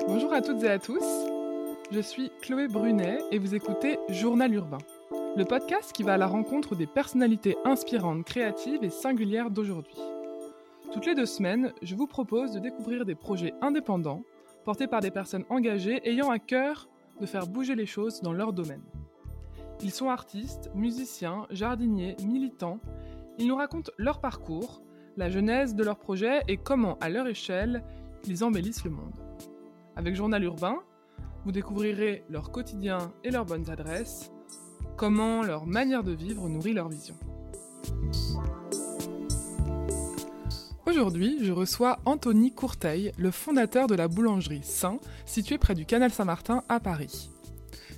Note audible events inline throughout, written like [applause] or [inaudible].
Bonjour à toutes et à tous. Je suis Chloé Brunet et vous écoutez Journal Urbain, le podcast qui va à la rencontre des personnalités inspirantes, créatives et singulières d'aujourd'hui. Toutes les deux semaines, je vous propose de découvrir des projets indépendants portés par des personnes engagées ayant à cœur de faire bouger les choses dans leur domaine. Ils sont artistes, musiciens, jardiniers, militants. Ils nous racontent leur parcours, la genèse de leur projet et comment, à leur échelle, ils embellissent le monde. Avec Journal Urbain, vous découvrirez leur quotidien et leurs bonnes adresses, comment leur manière de vivre nourrit leur vision. Aujourd'hui, je reçois Anthony Courteil, le fondateur de la boulangerie Saint, située près du canal Saint-Martin à Paris.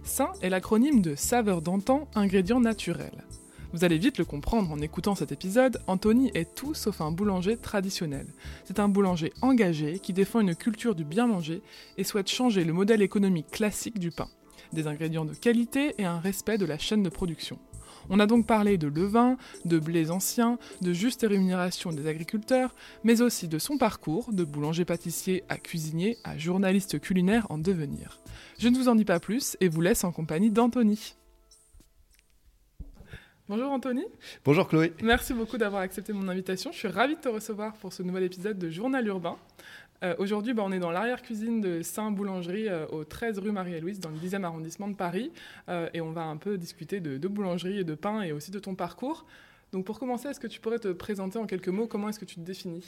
Saint est l'acronyme de saveur d'antan, ingrédient naturel. Vous allez vite le comprendre en écoutant cet épisode, Anthony est tout sauf un boulanger traditionnel. C'est un boulanger engagé qui défend une culture du bien manger et souhaite changer le modèle économique classique du pain. Des ingrédients de qualité et un respect de la chaîne de production. On a donc parlé de levain, de blés anciens, de juste rémunération des agriculteurs, mais aussi de son parcours, de boulanger-pâtissier à cuisinier à journaliste culinaire en devenir. Je ne vous en dis pas plus et vous laisse en compagnie d'Anthony. Bonjour Anthony. Bonjour Chloé. Merci beaucoup d'avoir accepté mon invitation. Je suis ravie de te recevoir pour ce nouvel épisode de Journal Urbain. Euh, aujourd'hui, bah, on est dans l'arrière-cuisine de Saint-Boulangerie euh, au 13 rue Marie-Louise, dans le 10e arrondissement de Paris. Euh, et on va un peu discuter de, de, boulangerie et de pain et aussi de ton parcours. Donc pour commencer, est-ce que tu pourrais te présenter en quelques mots? Comment est-ce que tu te définis?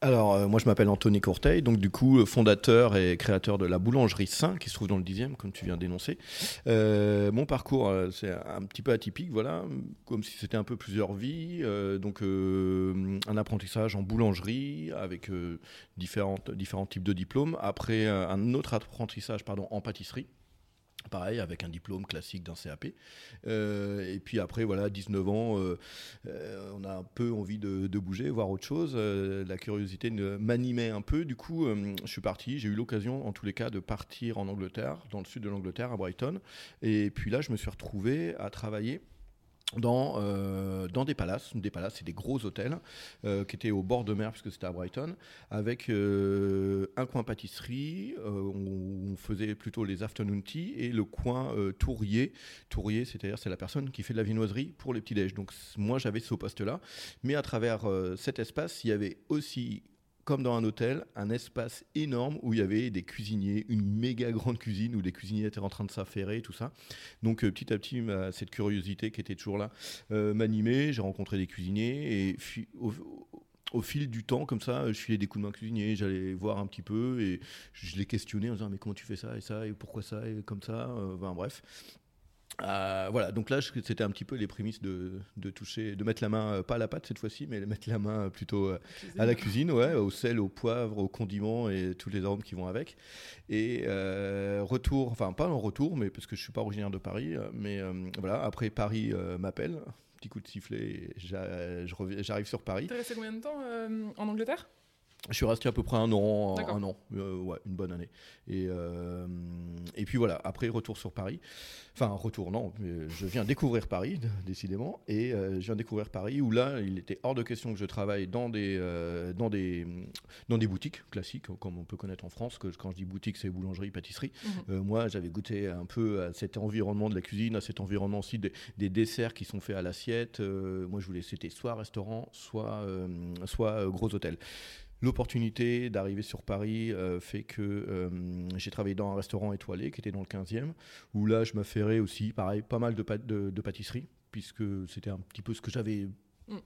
Alors euh, moi je m'appelle Anthony Courteil, donc du coup euh, fondateur et créateur de la boulangerie Saint qui se trouve dans le 10e comme tu viens d'énoncer. Euh, mon parcours c'est un petit peu atypique, voilà, comme si c'était un peu plusieurs vies. Donc un apprentissage en boulangerie avec différents types de diplômes. Après un autre apprentissage pardon, en pâtisserie pareil avec un diplôme classique d'un CAP euh, et puis après voilà 19 ans euh, euh, on a un peu envie de, bouger voir autre chose. La curiosité m'animait un peu. Du coup je suis parti. J'ai eu l'occasion en tous les cas de partir en Angleterre dans le sud de l'Angleterre à Brighton. Et puis là je me suis retrouvé à travailler dans, euh, dans des palaces. Des palaces, c'est des gros hôtels euh, qui étaient au bord de mer, puisque c'était à Brighton, avec euh, un coin pâtisserie, où on faisait plutôt les afternoon tea, et le coin tourier. Tourier, c'est-à-dire c'est la personne qui fait de la viennoiserie pour les petits-déj. Donc moi, j'avais ce poste-là. Mais à travers cet espace, il y avait aussi comme dans un hôtel, un espace énorme où il y avait des cuisiniers, une méga grande cuisine où les cuisiniers étaient en train de s'affairer, tout ça. Donc euh, petit à petit, cette curiosité qui était toujours là euh, m'animait. J'ai rencontré des cuisiniers et au, fil du temps, comme ça, je filais des coups de main cuisiniers, j'allais voir un petit peu et je les questionnais en disant mais comment tu fais ça et ça et pourquoi ça et comme ça. Euh, bref. Euh, voilà, donc là, c'était un petit peu les prémices de, de, toucher, de mettre la main, euh, pas à la pâte cette fois-ci, mais de mettre la main plutôt euh, à la cuisine, ouais, au sel, au poivre, aux condiments et tous les arômes qui vont avec. Et euh, retour, enfin pas en retour, mais parce que je suis pas originaire de Paris, mais euh, voilà, après Paris m'appelle, petit coup de sifflet, j'arrive sur Paris. T'es resté combien de temps en Angleterre? Je suis resté à peu près un an, un an, euh, ouais, une bonne année. Et, euh, et puis voilà, après retour sur Paris. Enfin, retour, non, mais je viens découvrir Paris, [laughs] décidément. Et euh, je viens découvrir Paris où là, il était hors de question que je travaille dans des, dans des, dans des boutiques classiques, comme on peut connaître en France. Que quand je dis boutique, c'est boulangerie, pâtisserie. Mhm. Mmh. moi, j'avais goûté un peu à cet environnement de la cuisine, à cet environnement aussi des, des desserts qui sont faits à l'assiette. moi, je voulais, c'était soit restaurant, soit, soit gros hôtel. L'opportunité d'arriver sur Paris euh, fait que euh, j'ai travaillé dans un restaurant étoilé qui était dans le 15e, où là je m'affairais aussi, pareil, pas mal de, pât de, de pâtisserie, puisque c'était un petit peu ce que j'avais mm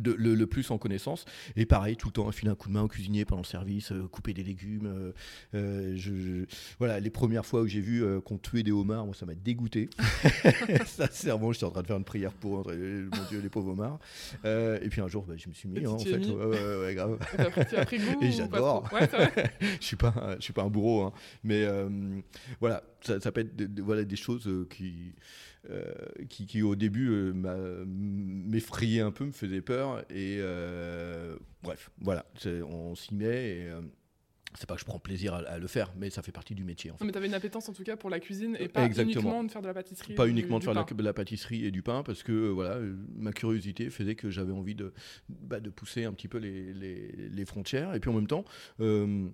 de, le, le, plus en connaissance. Et pareil, tout le temps, filer un coup de main au cuisinier pendant le service, euh, couper des légumes. Euh, euh je, je, voilà, les premières fois où j'ai vu qu'on tuait des homards, moi, ça m'a dégoûté. [laughs] [laughs] Sincèrement, j'étais en train de faire une prière pour mon Dieu, les pauvres homards. Et puis un jour, bah, je me suis mis, hein, en fait. Mis. Ouais, ouais, ouais, grave. Et, pris goût, [laughs] et j'adore. Je suis pas, je suis pas un bourreau, hein. mais voilà, ça, ça, peut être de, de, voilà des choses qui euh, qui, qui, au début euh, m'effrayait un peu, me faisait peur. Et euh, bref, voilà, on s'y met. Et, c'est pas que je prends plaisir à, à, le faire, mais ça fait partie du métier. En fait. Mais tu avais une appétence en tout cas pour la cuisine et pas Exactement. uniquement de faire de la pâtisserie. Pas uniquement du, de faire de la, la, pâtisserie et du pain, parce que euh, voilà, ma curiosité faisait que j'avais envie de, bah, de pousser un petit peu les, les, les, frontières. Et puis en même temps, euh,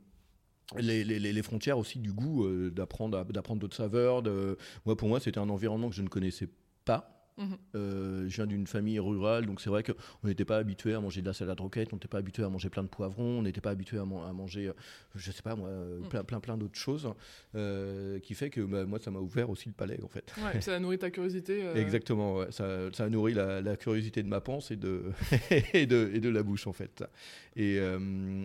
les, les- les frontières aussi du goût, euh, d'apprendre d'apprendre d'autres saveurs. De... Moi, pour moi, c'était un environnement que je ne connaissais pas. Mhm. Euh, je viens d'une famille rurale, donc c'est vrai qu'on n'était pas habitué à manger de la salade roquette, on n'était pas habitué à manger plein de poivrons, on n'était pas habitué à, man- à manger, euh, je sais pas moi, Mhm. plein, plein, plein d'autres choses, euh, qui fait que bah, moi, ça m'a ouvert aussi le palais, en fait. Ouais, ça a nourri ta curiosité. euh, Exactement, ouais. ça, ça a nourri la, la curiosité de ma panse et de, [laughs] et de, et de la bouche en fait. Et,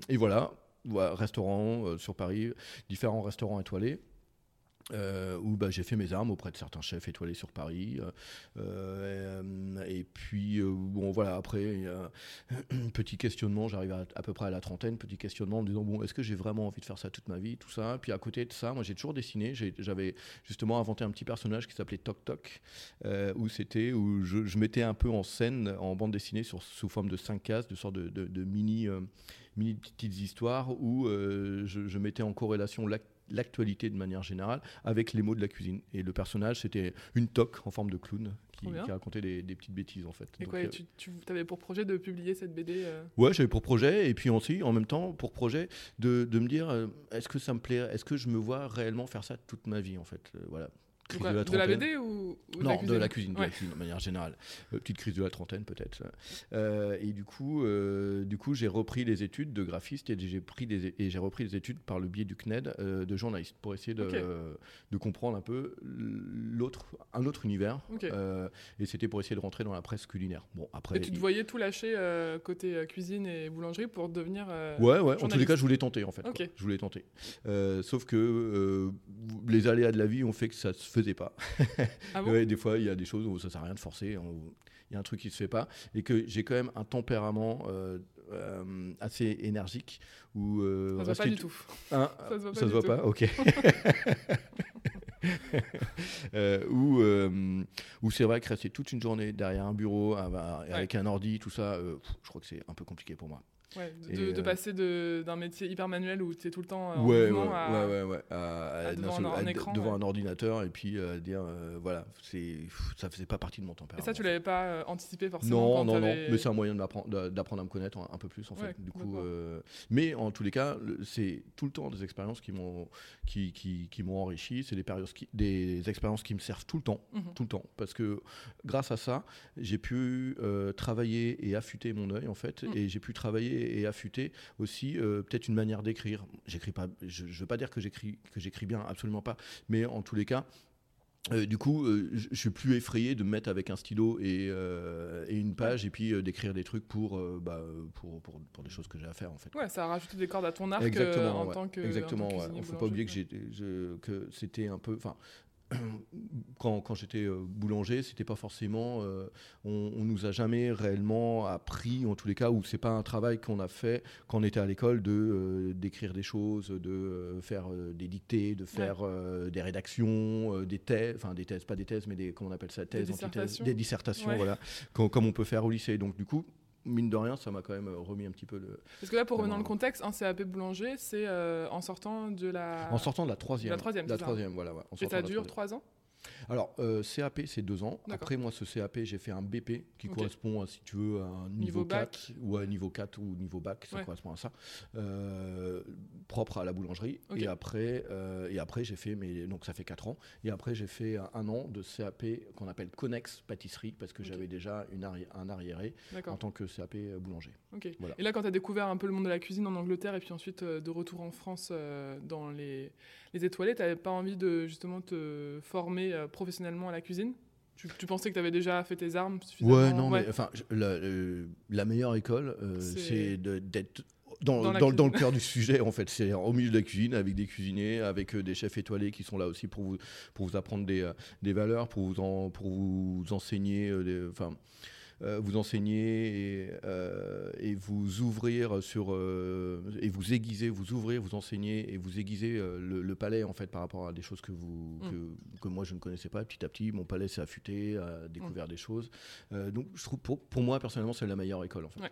et voilà, voilà, restaurant euh, sur Paris, différents restaurants étoilés. euh, où bah, j'ai fait mes armes auprès de certains chefs étoilés sur Paris. euh, et puis, euh, bon, voilà, après, petit questionnement, j'arrive à, peu près à la trentaine, petit questionnement en me disant, bon, est-ce que j'ai vraiment envie de faire ça toute ma vie, tout ça. Puis à côté de ça, moi, j'ai toujours dessiné. J'avais justement inventé un petit personnage qui s'appelait Toc Toc, où c'était où je, mettais un peu en scène en bande dessinée sous forme de cinq cases, de sortes de, mini, mini petites histoires où euh, je, je mettais en corrélation l'ac- l'actualité de manière générale avec les mots de la cuisine. Et le personnage, c'était une toque en forme de clown qui, racontait des, des petites bêtises en fait. Et Donc, quoi, euh, et tu, tu avais pour projet de publier cette BD euh, Ouais, j'avais pour projet, et puis aussi, en même temps, pour projet, de, de me dire, euh, est-ce que ça me plaît, est-ce que je me vois réellement faire ça toute ma vie, en fait Euh, Voilà. Crise de la de la trentaine. BD ou, ou non, de la cuisine, de la Ouais. cuisine, de manière générale. Euh, petite crise de la trentaine, peut-être. Euh, et du coup, euh, du coup, j'ai repris les études de graphiste et j'ai pris des et j'ai repris les études par le biais du CNED de journaliste pour essayer de, de comprendre un peu l'autre, un autre univers. Et c'était pour essayer de rentrer dans la presse culinaire. Bon, après. Et tu te voyais tout lâcher côté cuisine et boulangerie pour devenir. Ouais, ouais. En tous les cas, je voulais tenter en fait. Je voulais tenter. Sauf que les aléas de la vie ont fait que ça se faisait pas. [laughs] Ah bon Ouais, des fois, il y a des choses où ça sert à rien de forcer. hein, où Il y a un truc qui se fait pas et que j'ai quand même un tempérament euh, euh, assez énergique où euh, Ça se voit pas du tout. Hein, Ça se voit pas ça se voit pas, ok. [laughs] [laughs] Où où c'est vrai que rester toute une journée derrière un bureau avec un ordi, tout ça, euh, pff, je crois que c'est un peu compliqué pour moi. Ouais, de, Et, euh, passer d'un métier hyper manuel où tu es tout le temps ouais, ouais, à. à- à- devant un écran, devant ordinateur et puis euh, dire euh, voilà, ça faisait pas partie de mon Et tempérament. ça, tu l'avais pas euh, anticipé forcément Non, non, non, mais c'est un moyen d'apprendre à me connaître un, un peu plus en fait. Du coup, mais en tous les cas, c'est tout le temps des expériences qui m'ont qui, qui, qui enrichi. C'est des périodes qui- des expériences qui me servent tout le temps, Mhm. tout le temps, parce que grâce à ça, j'ai pu euh, travailler et affûter mon œil en fait, Mm. et j'ai pu travailler et affûter aussi euh, peut-être une manière d'écrire. J'écris pas, je, je veux pas dire que j'écris que j'écris bien, absolument pas, mais en tous les cas. euh, du coup, euh, je suis plus effrayé de me mettre avec un stylo et, euh, et une page et puis d'écrire des trucs pour, bah, pour, pour, pour des choses que j'ai à faire en fait. Ouais, ça a rajouté des cordes à ton arc Exactement, en ouais. tant que. Exactement, ouais. cuisinier Il faut pas oublier que, que c'était un peu. Enfin, [clears throat] quand, quand j'étais euh, boulanger, c'était pas forcément. euh, on, on nous a jamais réellement appris, en tous les cas, où c'est pas un travail qu'on a fait quand on était à l'école de euh, d'écrire des choses, de faire des dictées, de faire des rédactions, des thèses, enfin des thèses, pas des thèses, mais des comment on appelle ça, thèses, dissertations. des dissertations, Ouais. voilà, com- comme on peut faire au lycée. Donc du coup. Mine de rien, ça m'a quand même euh, remis un petit peu le. Parce que là, pour revenir dans le contexte, un CAP boulanger, c'est euh, en sortant de la. En sortant de la troisième. La troisième, La troisième, voilà. ouais, en Et ça dure trois ans Alors, euh, CAP, c'est deux ans. Après, moi, ce CAP, j'ai fait un BP qui correspond à, si tu veux, à un Niveau niveau, bac. 4 ou à un niveau 4 ou niveau bac, ça Ouais. correspond à ça, euh, propre à la boulangerie. Et après, euh, et après j'ai fait, mais, donc ça fait quatre ans. Et après, j'ai fait un, un an de CAP qu'on appelle Connex Pâtisserie parce que j'avais déjà une arri- un arriéré en tant que CAP boulanger. Voilà. Et là, quand tu as découvert un peu le monde de la cuisine en Angleterre et puis ensuite de retour en France dans les, les étoilés, tu pas envie de justement te former professionnellement à la cuisine tu, tu pensais que tu avais déjà fait tes armes suffisamment Ouais, non, mais enfin, la, euh, la meilleure école, euh, C'est- d'être dans, Dans dans, la dans le cœur du [laughs] sujet, en fait. C'est au milieu de la cuisine, avec des cuisiniers, avec euh, des chefs étoilés qui sont là aussi pour vous, pour vous apprendre des, euh, des valeurs, pour vous, en, pour vous enseigner, euh, des- enfin, euh, vous enseigner et, euh, et vous ouvrir sur euh, et vous aiguiser, vous ouvrir, vous enseigner et vous aiguiser euh, le, le palais en fait par rapport à des choses que vous Mm. que, que moi je ne connaissais pas. Petit à petit, mon palais s'est affûté, a découvert des choses. Euh, donc je trouve pour, pour moi personnellement c'est la meilleure école en fait. Ouais.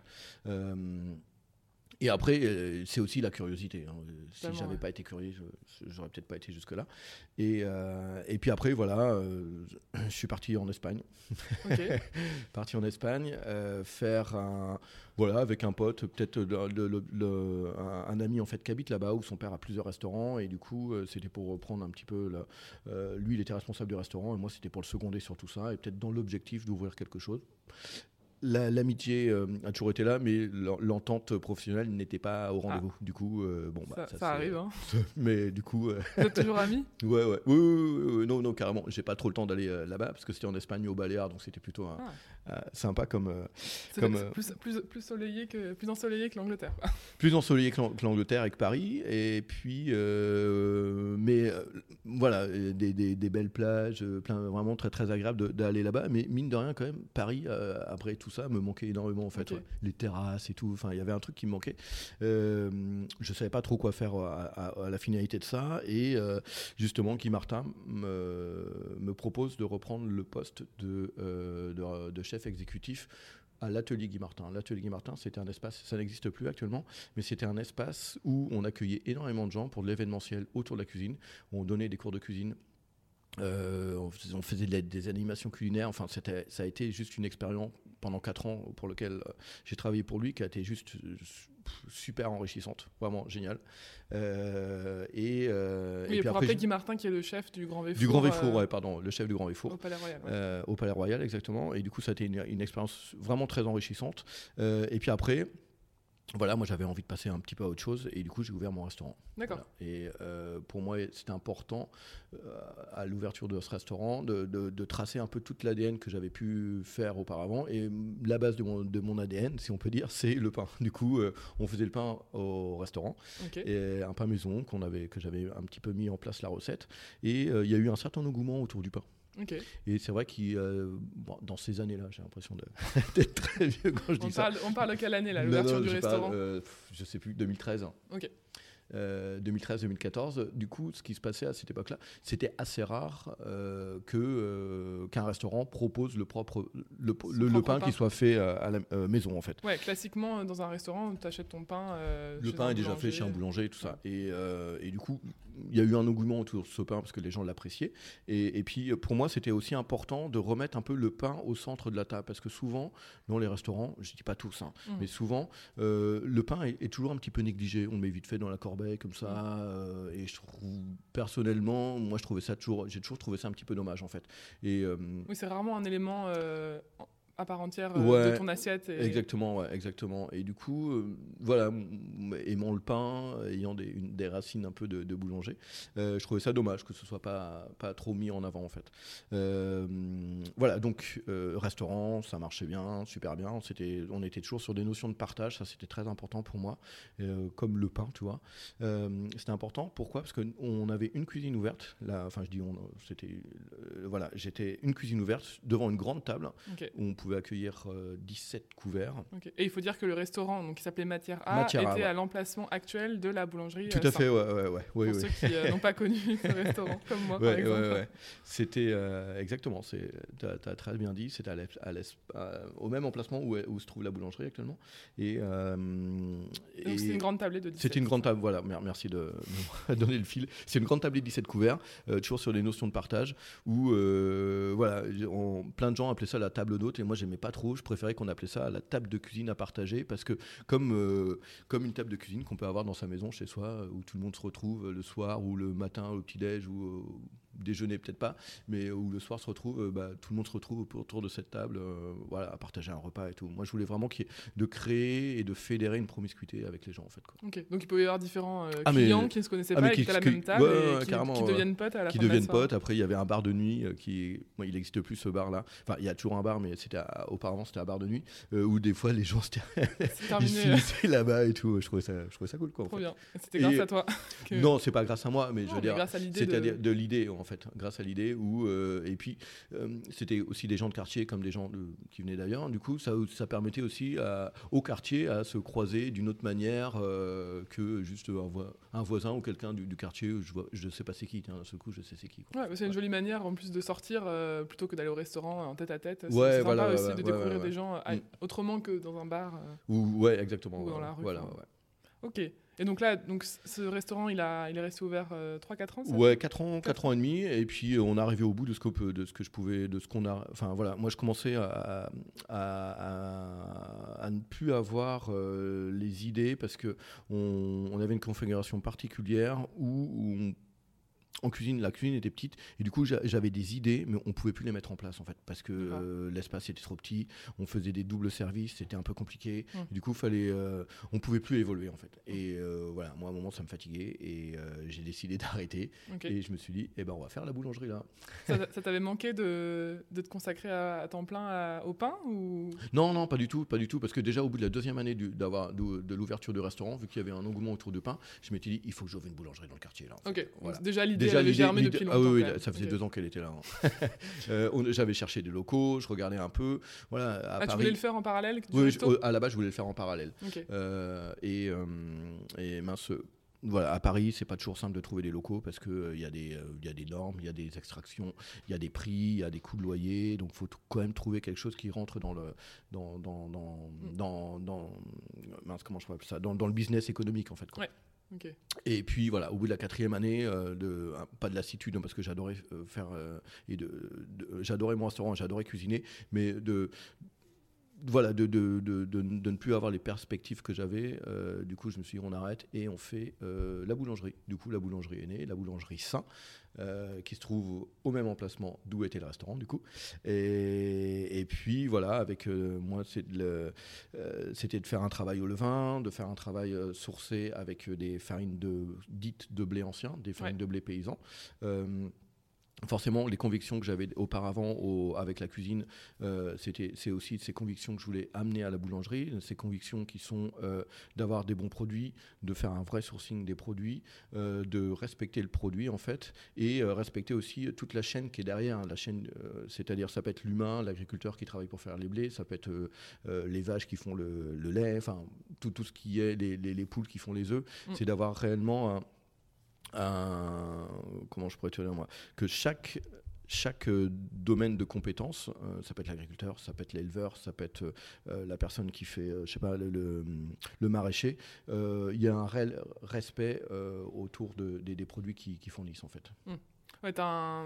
Euh, Et après, euh, c'est aussi la curiosité. hein. Si Totalement, j'avais ouais. pas été curieux, je- j'aurais peut-être pas été jusque-là. Et, euh, et puis après, voilà, euh, je suis parti en Espagne. [laughs] Parti en Espagne, euh, faire un, voilà, avec un pote, peut-être un, un ami en fait qui habite là-bas où son père a plusieurs restaurants et du coup euh, c'était pour reprendre un petit peu, la- euh, lui il était responsable du restaurant et moi c'était pour le seconder sur tout ça et peut-être dans l'objectif d'ouvrir quelque chose. La- L'amitié euh, a toujours été là, mais l'en- l'entente professionnelle n'était pas au rendez-vous. Du coup, euh, bon, bah, ça, arrive. Hein. [laughs] Mais du coup, euh, Vous êtes toujours amis [laughs] Ouais, ouais. Oui, oui, oui, oui, non, non, carrément. J'ai pas trop le temps d'aller euh, là-bas parce que c'était en Espagne, au Baléares, donc c'était plutôt un- Ah. Euh, sympa comme. euh, Comme, euh, plus, plus, plus, soleillé que, plus ensoleillé que l'Angleterre. [laughs] plus ensoleillé que l'Ang- que l'Angleterre et que Paris. Et puis, mais voilà, des, des- des belles plages, plein, vraiment très très agréable d'aller là-bas. Mais mine de rien, quand même, Paris, après tout ça, me manquait énormément en fait. Ouais. Les terrasses et tout. Enfin, il y avait un truc qui me manquait. Je savais pas trop quoi faire à, à- à la finalité de ça. Et justement, Guy Martin me, me propose de reprendre le poste de, de, de chef exécutif à l'atelier Guy Martin. L'atelier Guy Martin, c'était un espace, ça n'existe plus actuellement, mais c'était un espace où on accueillait énormément de gens pour de l'événementiel autour de la cuisine. où On donnait des cours de cuisine. Euh, on faisait, des animations culinaires. Enfin, ça a été juste une expérience pendant 4 ans pour lequel euh, j'ai travaillé pour lui, qui a été juste euh, su- super enrichissante, vraiment génial. Euh, et, euh, Oui, et et puis pour après, rappeler, Guy Martin, qui est le chef du Grand Véfour. du Grand Véfour, ouais, pardon, le chef du Grand Véfour. Au Palais Royal. ouais. Au Palais Royal, exactement. Et du coup, ça a été une, une expérience vraiment très enrichissante. Et puis après, voilà, moi j'avais envie de passer un petit peu à autre chose. Et du coup, j'ai ouvert mon restaurant. D'accord. Voilà. Et euh, pour moi, c'était important euh, à l'ouverture de ce restaurant de, de- de tracer un peu toute l'ADN que j'avais pu faire auparavant. Et la base de mon, de mon ADN, si on peut dire, [laughs] c'est le pain. Du coup, euh, on faisait le pain au restaurant et un pain maison qu'on avait, que j'avais un petit peu mis en place la recette. Et il y a eu un certain engouement autour du pain. Et c'est vrai qu'il, euh, bon, dans ces années-là, j'ai l'impression [laughs] d'être très vieux quand je dis ça. on parle de quelle année, là L'ouverture du je restaurant parle, euh, Je sais plus, 2013. Ok. Euh, 2013-2014. Du coup, ce qui se passait à cette époque-là, c'était assez rare euh, que euh, qu'un restaurant propose le propre le, Son le- le propre pain pain. qui soit fait à la maison en fait. Ouais, classiquement, dans un restaurant, tu achètes ton pain. Le pain est déjà fait chez un boulanger. et tout ça. Et, et du coup, il y a eu un engouement autour de ce pain parce que les gens l'appréciaient. Et, et puis, pour moi, c'était aussi important de remettre un peu le pain au centre de la table parce que souvent, dans les restaurants, je dis pas tous, hein, Mhm. mais souvent, euh, le pain est, est toujours un petit peu négligé. On le met vite fait dans la corbeille comme ça. euh, et je trouve, personnellement, moi, je trouvais ça toujours, j'ai toujours trouvé ça un petit peu dommage en fait. Et euh, Oui, c'est rarement un élément en- à part entière euh, Ouais, de ton assiette. Et... Exactement, ouais, exactement. Et du coup, euh, voilà, aimant le pain, ayant des, une- des racines un peu de, de boulanger, euh, je trouvais ça dommage que ce soit pas, pas trop mis en avant en fait. Euh, voilà, donc restaurant, ça marchait bien, super bien. C'était, on était toujours sur des notions de partage, ça c'était très important pour moi, comme le pain, tu vois. C'était important, pourquoi? Parce qu'on avait une cuisine ouverte, là, enfin je dis on, c'était, voilà, j'étais une cuisine ouverte devant une grande table où on pouvait accueillir euh, 17 couverts. ok. Et il faut dire que le restaurant, donc, qui s'appelait Matière A, Matière était ouais. à l'emplacement actuel de la boulangerie. Tout euh, à fait, Saint. ouais, ouais, ouais. Pour oui, oui. ceux qui euh, n'ont pas [laughs] connu ce restaurant, comme moi, par exemple. C'était euh, exactement, c'est, t'as, t'as très bien dit, c'était à au même emplacement où, où se trouve la boulangerie actuellement. Et, euh, c'était une grande tablée de 17. C'était une grande table, voilà, mer- merci de de me [laughs] donner le fil. C'est une grande tablée de 17 couverts, euh, toujours sur les notions de partage, où euh, voilà, on- plein de gens appelaient ça la table d'hôte, et moi j'aimais pas trop, je préférais qu'on appelait ça la table de cuisine à partager, parce que comme, euh, comme une table de cuisine qu'on peut avoir dans sa maison, chez soi, où tout le monde se retrouve le soir, ou le matin au petit-déj, ou déjeuner peut-être pas, mais où le soir se retrouve, euh, bah, tout le monde se retrouve autour de cette table, euh, voilà, à partager un repas et tout. Moi je voulais vraiment ait de créer et de fédérer une promiscuité avec les gens en fait. Quoi. Donc il peut y avoir différents euh, Ah, mais- clients qui ne se connaissaient ah, pas qui étaient à la même table ouais, et ouais, qui, deviennent potes à la qui fin de la deviennent soirée. potes. Après, il y avait un bar de nuit euh, qui, il n'existe plus ce bar-là. Enfin, il y a toujours un bar, mais c'était à- auparavant c'était un bar de nuit euh, où des fois les gens [laughs] [laughs] ils euh, finissaient là-bas et tout. Je trouvais ça, je trouvais ça cool, quoi. trop bien. C'était grâce Et- à toi. [laughs] que- Non, c'est pas grâce à moi, mais Non, je veux mais dire. grâce à l'idée C'est-à-dire de... de, l'idée, en fait, grâce à l'idée où euh, et puis euh, c'était aussi des gens de quartier comme des gens de- qui venaient d'ailleurs. Du coup, ça, ça permettait aussi à- au quartier à se croiser d'une autre manière euh, que juste un, voi- un voisin ou quelqu'un du, du quartier. Je vois, je sais pas c'est qui. Tiens, d'un seul coup, je sais c'est qui. Ouais, c'est une jolie manière en plus de sortir plutôt que d'aller au restaurant en tête à tête. C'est Ouais, c'est sympa voilà, aussi ouais, de ouais, découvrir ouais, ouais. des gens Mm. autrement que dans un bar. Ou ouais, exactement. Ou dans la rue, Voilà, ouais. Ok. Et donc là, donc ce restaurant, il, a, il est resté ouvert 3-4 ans Ouais, 4 ans, 4 ans et demi. Et puis on est arrivé au bout de ce, que, de ce que je pouvais, de ce qu'on a. Enfin voilà, moi je commençais à, ne plus avoir les idées parce que on, on, avait une configuration particulière où, où on en cuisine, la cuisine était petite et du coup j'avais des idées, mais on pouvait plus les mettre en place en fait parce que euh, l'espace était trop petit. On faisait des doubles services, c'était un peu compliqué. Mmh. Du coup, fallait, euh, on pouvait plus évoluer en fait. Et euh, voilà, moi à un moment ça me fatiguait et j'ai décidé [laughs] d'arrêter. Et je me suis dit, eh ben on va faire la boulangerie là. Ça, t'avait manqué de, de, te consacrer à, temps plein au pain ou? Non, non, pas du tout, pas du tout, parce que déjà au bout de la deuxième année d'avoir de, l'ouverture du restaurant, vu qu'il y avait un engouement autour du pain, je m'étais dit, il faut que j'ouvre une boulangerie dans le quartier là. Ok. Déjà l'idée déjà. Ah oui, ça faisait deux ans qu'elle était là. Hein. [laughs] Euh, j'avais cherché des locaux, je regardais un peu. Voilà, à ah, tu voulais le faire en parallèle Oui, à la base, je voulais le faire en parallèle. Euh, et, euh, et mince, voilà, à Paris, c'est pas toujours simple de trouver des locaux parce qu'il il y, a des, y a des normes, il y a des extractions, il y a des prix, il y a des coûts de loyer. Donc, il faut quand même trouver quelque chose qui rentre dans le, dans, dans, dans, mm. dans, dans mince, comment je ça, dans, dans, le business économique, en fait. Quoi. Et puis voilà, au bout de la quatrième année, euh, de, pas de lassitude, hein, parce que j'adorais euh, faire euh, et de, j'adorais mon restaurant, j'adorais cuisiner, mais de voilà, de, de, de, de, ne plus avoir les perspectives que j'avais. du coup, je me suis dit, on arrête et on fait la boulangerie. Du coup, la boulangerie est née, la boulangerie Saint, euh, qui se trouve au même emplacement d'où était le restaurant du coup. Et, et puis voilà, avec euh, moi euh, c'était de faire un travail au levain, de faire un travail sourcé avec des farines de, dites de blé ancien, des farines de blé paysan forcément les convictions que j'avais auparavant avec la cuisine euh, c'était c'est aussi ces convictions que je voulais amener à la boulangerie ces convictions qui sont euh, d'avoir des bons produits de faire un vrai sourcing des produits euh, de respecter le produit en fait et respecter aussi toute la chaîne qui est derrière hein. la chaîne c'est-à-dire ça peut être l'humain l'agriculteur qui travaille pour faire les blés ça peut être les vaches qui font le, lait enfin tout, tout ce qui est les, les, poules qui font les œufs mm. c'est d'avoir réellement un comment je pourrais te dire moi, que chaque chaque euh, domaine de compétences, euh, ça peut être l'agriculteur, ça peut être l'éleveur, ça peut être euh, la personne qui fait, je sais pas, le, le, maraîcher, il y a un réel respect autour de, des, produits qui, qui, fournissent en fait. Mmh. Ouais, tu as,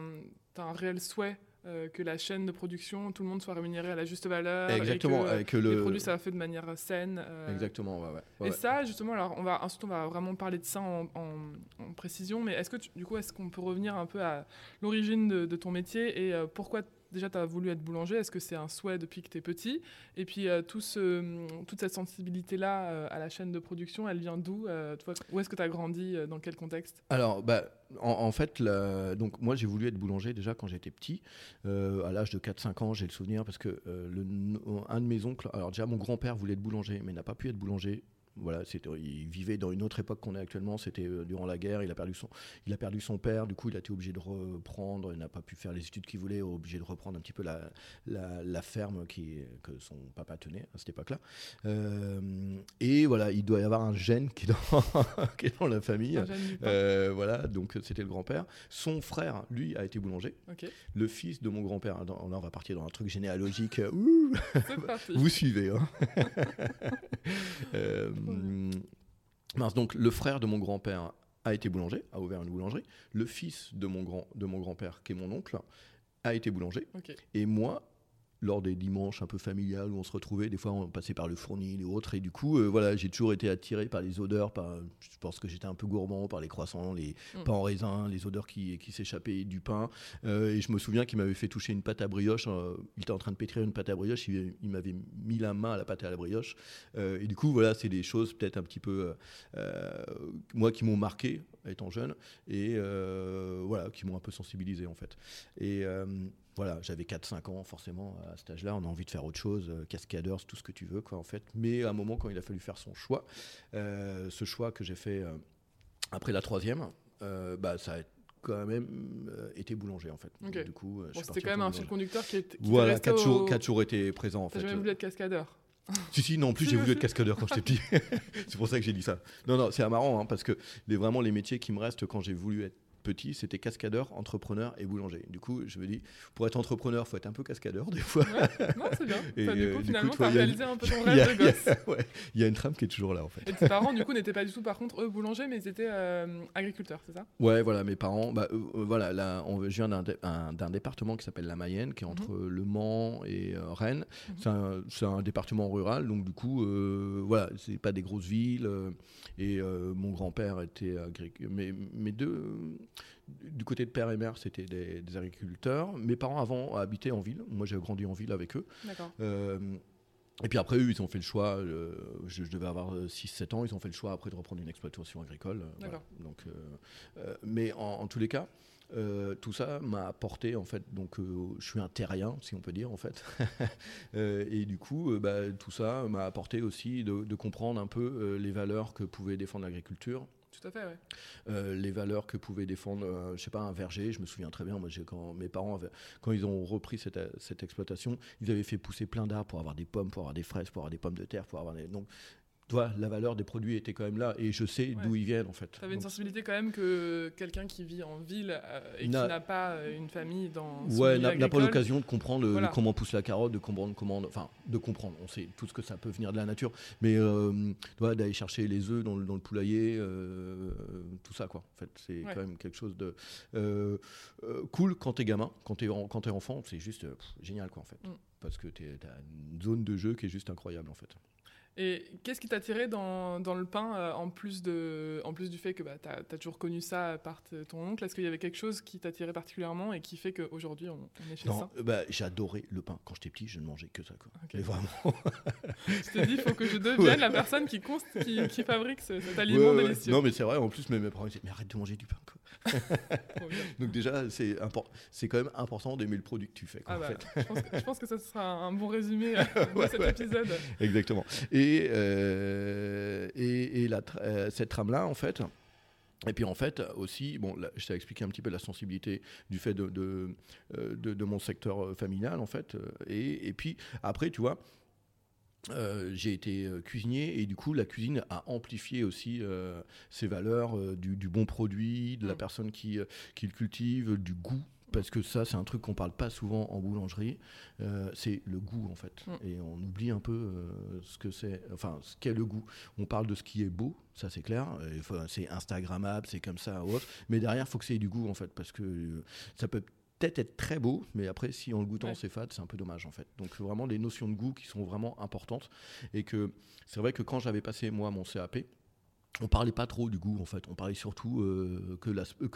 un réel souhait euh, que la chaîne de production, tout le monde soit rémunéré à la juste valeur. Exactement. Et que, le... les produits soient faits de manière saine. Euh. Exactement, ouais, ouais, Et ça, justement, alors on va, ensuite on va vraiment parler de ça en, en, précision, mais est-ce que du coup, est-ce qu'on peut revenir un peu à l'origine de, de, ton métier et euh, pourquoi déjà, tu as voulu être boulanger. Est-ce que c'est un souhait depuis que tu es petit? Et puis, euh, tout ce, toute cette sensibilité-là euh, à la chaîne de production, elle vient d'où? Euh, Où est-ce que tu as grandi Dans quel contexte? Alors, bah, en, fait, donc, moi, j'ai voulu être boulanger déjà quand j'étais petit. à l'âge de 4-5 ans, j'ai le souvenir parce que un de mes oncles, alors déjà, mon grand-père voulait être boulanger, mais n'a pas pu être boulanger voilà, il vivait dans une autre époque qu'on est actuellement. C'était euh, durant la guerre. Il a perdu son, il a perdu son père. Du coup, il a été obligé de reprendre. Il n'a pas pu faire les études qu'il voulait. Obligé de reprendre un petit peu la, la, ferme qui, que son papa tenait à cette époque-là. Euh, et voilà, il doit y avoir un gène qui est dans, [laughs] qui est dans la famille. Euh, voilà, donc c'était le grand-père. Son frère, lui, a été boulanger. Le fils de mon grand-père. Là, on va partir dans un truc généalogique. [laughs] [laughs] Vous suivez. Hein Mince, donc le frère de mon grand-père a été boulanger, a ouvert une boulangerie. Le fils de mon grand de mon grand-père, qui est mon oncle, a été boulanger. Et moi, lors des dimanches un peu familiales où on se retrouvait, des fois on passait par le fournil et autres, et du coup, euh, voilà, j'ai toujours été attiré par les odeurs, par, je pense que j'étais un peu gourmand, par les croissants, les mm. pains en raisin, les odeurs qui, qui s'échappaient du pain, euh, et je me souviens qu'il m'avait fait toucher une pâte à brioche, euh, il était en train de pétrir une pâte à brioche, il, m'avait mis la main à la pâte à la brioche, et du coup, voilà, c'est des choses peut-être un petit peu, moi, qui m'ont marqué étant jeune, et voilà, qui m'ont un peu sensibilisé en fait. Et voilà, j'avais 4-5 ans, forcément, à cet âge-là, on a envie de faire autre chose, euh, cascadeurs, tout ce que tu veux, quoi, en fait. Mais à un moment, quand il a fallu faire son choix, euh, ce choix que j'ai fait euh, après la troisième, bah, ça a quand même été boulanger, en fait. Du coup, c'était quand même un fil conducteur qui, est, voilà, qui, a toujours, été présent, en fait. jamais voulu être cascadeur [laughs] si, si, non, en plus j'ai voulu être cascadeur quand j'étais petit. [laughs] [laughs] c'est pour ça que j'ai dit ça. Non, non, c'est marrant, hein, parce que les, vraiment les métiers qui me restent quand j'ai voulu être petit, c'était cascadeur, entrepreneur et boulanger. Du coup, je me dis, pour être entrepreneur, faut être un peu cascadeur des fois. non, c'est bien. [laughs] Et, Enfin, du euh, coup, finalement, tu as toi, il y a- réalisé un peu ton [laughs] a- rêve de il gosse. [laughs] ouais, il y a une trame qui est toujours là en fait. Et tes parents, du coup, n'étaient pas du tout, par contre, eux, boulangers, mais ils étaient euh, agriculteurs, c'est ça? Ouais, voilà, mes parents. Bah, euh, euh, voilà, là, on, je viens d'un dé- un- d'un département qui s'appelle la Mayenne, qui est entre Le Mans et euh, Rennes. Mhm. C'est un, département rural, donc du coup, euh, voilà, c'est pas des grosses villes. euh, et euh, mon grand-père était agriculteur. Mes, mes deux, euh, du côté de père et mère, c'était des, des agriculteurs. Mes parents avant habitaient en ville. Moi, j'ai grandi en ville avec eux. Euh, et puis après, eux, ils ont fait le choix, euh, je, je devais avoir 6-7 ans, ils ont fait le choix après de reprendre une exploitation agricole. euh, voilà. Donc, euh, euh, mais en, en tous les cas, euh, tout ça m'a apporté, en fait, donc euh, je suis un terrien, si on peut dire, en fait. [laughs] Euh, et du coup, euh, bah, tout ça m'a apporté aussi de, de comprendre un peu euh, les valeurs que pouvait défendre l'agriculture. Euh, les valeurs que pouvait défendre, euh, je sais pas, un verger. Je me souviens très bien, moi, quand mes parents, quand ils ont repris cette, cette exploitation, ils avaient fait pousser plein d'arbres pour avoir des pommes, pour avoir des fraises, pour avoir des pommes de terre, pour avoir des. Vois, la valeur des produits était quand même là, et je sais d'où ils viennent en fait. Tu avais une sensibilité quand même que quelqu'un qui vit en ville euh, et qui N'a- pas euh, une famille dans Ouais, n'a pas l'occasion de comprendre comment pousse la carotte, de comprendre comment, enfin, de comprendre. On sait tout ce que ça peut venir de la nature, mais euh, tu d'aller chercher les œufs dans le, dans le poulailler, euh, tout ça quoi. En fait, c'est Ouais. quand même quelque chose de cool quand t'es gamin, quand t'es en- quand t'es enfant, c'est juste pff, génial quoi en fait, Mm. parce que t'as une zone de jeu qui est juste incroyable en fait. Et qu'est-ce qui t'a attiré dans, dans le pain, euh, en, plus de, en plus du fait que bah, tu as, toujours connu ça par ton oncle? Est-ce qu'il y avait quelque chose qui t'attirait particulièrement et qui fait qu'aujourd'hui on, on est chez Non, ça? bah, j'adorais le pain. Quand j'étais petit, je ne mangeais que ça quoi. Ok. Mais vraiment. [laughs] Tu t'es dit, il faut que je devienne Ouais. la personne qui, const- qui, qui fabrique ce- cet aliment Ouais, ouais. délicieux. Non mais c'est vrai. En plus, mes, mes parents disaient mais arrête de manger du pain quoi. [laughs] Donc déjà, c'est quand même important d'aimer le produit que tu fais. quoi, Ah en bah, fait. je, pense que, je pense que ça sera un bon résumé euh, [laughs] de cet épisode. Exactement. Et, euh, et, et la tra- euh, cette trame-là, en fait. Et puis en fait aussi, bon, là, je t'ai expliqué un petit peu la sensibilité du fait de, de, euh, de- de mon secteur euh, familial en fait. euh, Et, et puis après, tu vois, euh, j'ai été euh, cuisinier et du coup la cuisine a amplifié aussi euh, ces valeurs euh, du, du bon produit, de la Mm. personne qui, euh, qui le cultive, du goût. Parce que ça, c'est un truc qu'on parle pas souvent en boulangerie. euh, c'est le goût en fait, Mm. et on oublie un peu euh, ce que c'est, enfin ce qu'est le goût. On parle de ce qui est beau, ça c'est clair. C'est Instagrammable, c'est comme ça ou autre. Mais derrière, il faut que c'est du goût en fait, parce que euh, ça peut peut-être être très beau, mais après, si en le goûtant Ouais. c'est fade, c'est un peu dommage en fait. Donc vraiment des notions de goût qui sont vraiment importantes et que c'est vrai que quand j'avais passé moi mon CAP, on parlait pas trop du goût en fait, on parlait surtout euh, que,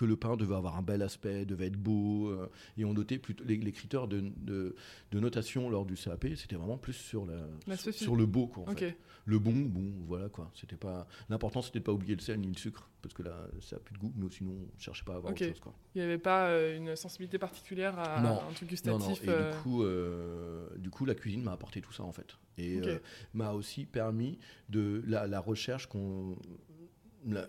le pain devait avoir un bel aspect, devait être beau, euh, et on notait plutôt les, les critères de, de- de notation lors du CAP, c'était vraiment plus sur, la, sur, sur le beau quoi. en Ok. fait. Le bon, bon, voilà quoi. C'était pas l'important, c'était de pas oublier le sel ni le sucre, parce que là, ça a plus de goût, mais sinon, on cherchait pas à avoir autre chose quoi. Il n'y avait pas euh, une sensibilité particulière à, Non. un truc Non, gustatif non. Et euh, du coup, du coup, la cuisine m'a apporté tout ça en fait, et euh, m'a aussi permis de la, la recherche qu'on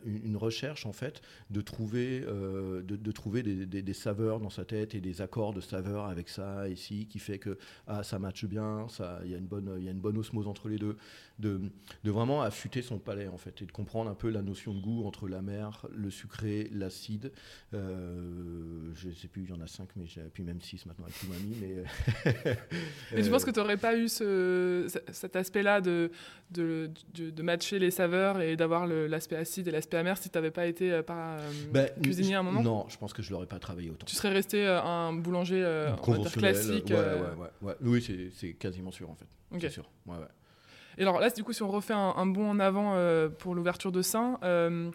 une recherche en fait de trouver euh, de, trouver des, saveurs dans sa tête et des accords de saveurs avec ça ici qui fait que ah ça matche bien il y a une bonne y a une bonne osmose entre les deux. De, de vraiment affûter son palais en fait et de comprendre un peu la notion de goût entre la mer le sucré l'acide. Euh, je sais plus il y en a cinq mais puis même six maintenant avec tout mamie mais [laughs] Mais tu euh, penses que tu n'aurais pas eu ce, ce- cet aspect-là de, de, matcher les saveurs et d'avoir l'aspect acide et l'aspect amer si tu n'avais pas été euh, par, euh, bah, cuisinier à un moment non je pense que je l'aurais pas travaillé autant Tu serais resté euh, un boulanger classique. ouais, ouais, oui c'est- quasiment sûr en fait c'est sûr ouais, ouais. Et alors là, du coup, si on refait un, un bond en avant euh, pour l'ouverture de Saint, euh,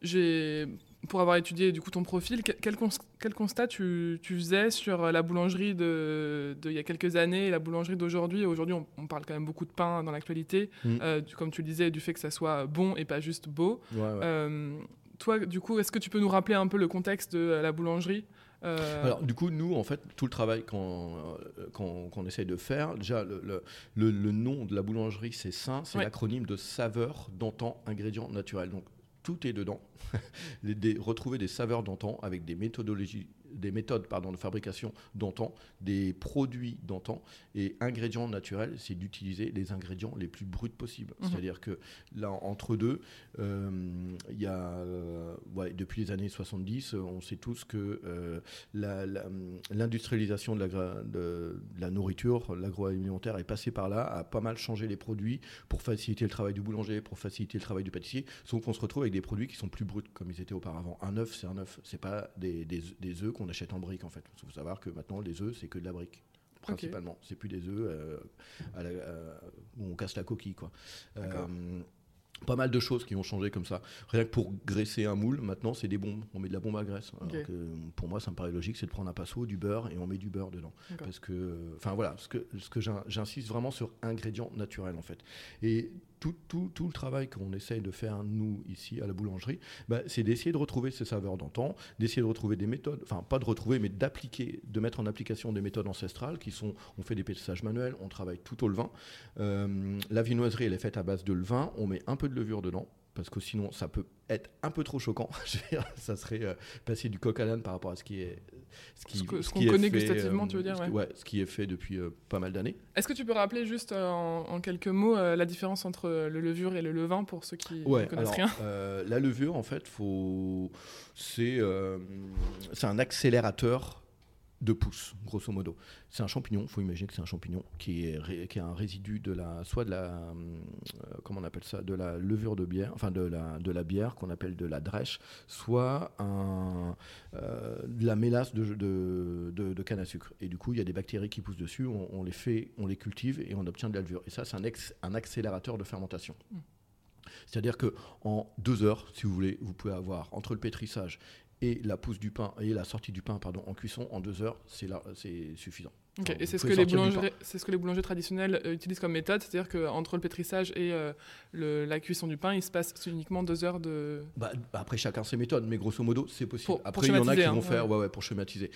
j'ai, pour avoir étudié du coup ton profil, que- quel, cons- quel constat tu, tu faisais sur la boulangerie de, de il y a quelques années et la boulangerie d'aujourd'hui? Aujourd'hui, on, on parle quand même beaucoup de pain dans l'actualité, Mm. euh, comme tu le disais, du fait que ça soit bon et pas juste beau. Ouais, ouais. Euh, toi, du coup, est-ce que tu peux nous rappeler un peu le contexte de la boulangerie? Euh, Alors, du coup, nous, en fait, tout le travail qu'on euh, qu'on essaye de faire, déjà, le, le, le- le nom de la boulangerie, c'est Saint, c'est Ouais. l'acronyme de saveur, d'antan, ingrédients naturels. Donc, tout est dedans. [laughs] Retrouver des saveurs d'antan avec des méthodologies des méthodes pardon, de fabrication d'antan, des produits d'antan. Et ingrédients naturels, c'est d'utiliser les ingrédients les plus bruts possibles. Mhm. C'est-à-dire que là, entre deux, euh, y a, euh, ouais, depuis les années 70, on sait tous que euh, la- la- l'industrialisation de la nourriture, l'agroalimentaire est passée par là, a pas mal changé les produits pour faciliter le travail du boulanger, pour faciliter le travail du pâtissier. Sauf qu'on se retrouve avec des produits qui sont plus bruts comme ils étaient auparavant. Un œuf, c'est un œuf. C'est pas des, des, des œufs qu'on achète en brique en fait. Il faut savoir que maintenant les œufs, c'est que de la brique. Principalement, c'est plus des œufs euh, à la- euh, où on casse la coquille quoi. Euh, pas mal de choses qui ont changé comme ça. Rien que pour graisser un moule, maintenant c'est des bombes. On met de la bombe à graisse. Alors Ok. que, pour moi, ça me paraît logique, c'est de prendre un pinceau, du beurre et on met du beurre dedans. Parce que, enfin voilà, ce que, ce que j'in- j'insiste vraiment sur ingrédients naturels en fait. Et tout, le travail qu'on essaye de faire nous ici à la boulangerie, bah, c'est d'essayer de retrouver ces saveurs d'antan, d'essayer de retrouver des méthodes, enfin pas de retrouver, mais d'appliquer, de mettre en application des méthodes ancestrales qui sont, on fait des pétissages manuels, on travaille tout au levain. Euh, la viennoiserie, elle est faite à base de levain, on met un peu de levure dedans. Parce que sinon, ça peut être un peu trop choquant. [laughs] Ça serait euh, passer du coq à l'âne par rapport à ce qui est, Ce qu'on connaît fait, gustativement, tu veux dire, ce qui- ce qui est fait depuis euh, pas mal d'années. Est-ce que tu peux rappeler juste euh, en, en quelques mots euh, la différence entre euh, le levure et le levain pour ceux qui Ouais, ne connaissent alors, rien? euh, la levure, en fait, faut... c'est euh, c'est un accélérateur de pousse, grosso modo. C'est un champignon, il faut imaginer que c'est un champignon qui est, ré- qui est un résidu de la, soit de la, euh, comment on appelle ça, de la levure de bière, enfin de la, de la bière qu'on appelle de la drèche, soit un, euh, de la mélasse de, de, de- de canne à sucre. Et du coup, il y a des bactéries qui poussent dessus, on, on les fait, on les cultive et on obtient de la levure. Et ça, c'est un, ex- un accélérateur de fermentation. Mm. C'est-à-dire que en deux heures, si vous voulez, vous pouvez avoir entre le pétrissage et la pousse du pain et la sortie du pain pardon en cuisson en deux heures c'est là c'est suffisant. Ok, Enfin, Et c'est ce, que les boulangers- c'est ce que les boulangers traditionnels euh, utilisent comme méthode, c'est-à-dire qu'entre le pétrissage et euh, le- la cuisson du pain, il se passe uniquement deux heures de... Bah, bah, après chacun ses méthodes mais grosso modo c'est possible. Pour- pour après il y en a qui vont hein, faire ouais. ouais, pour schématiser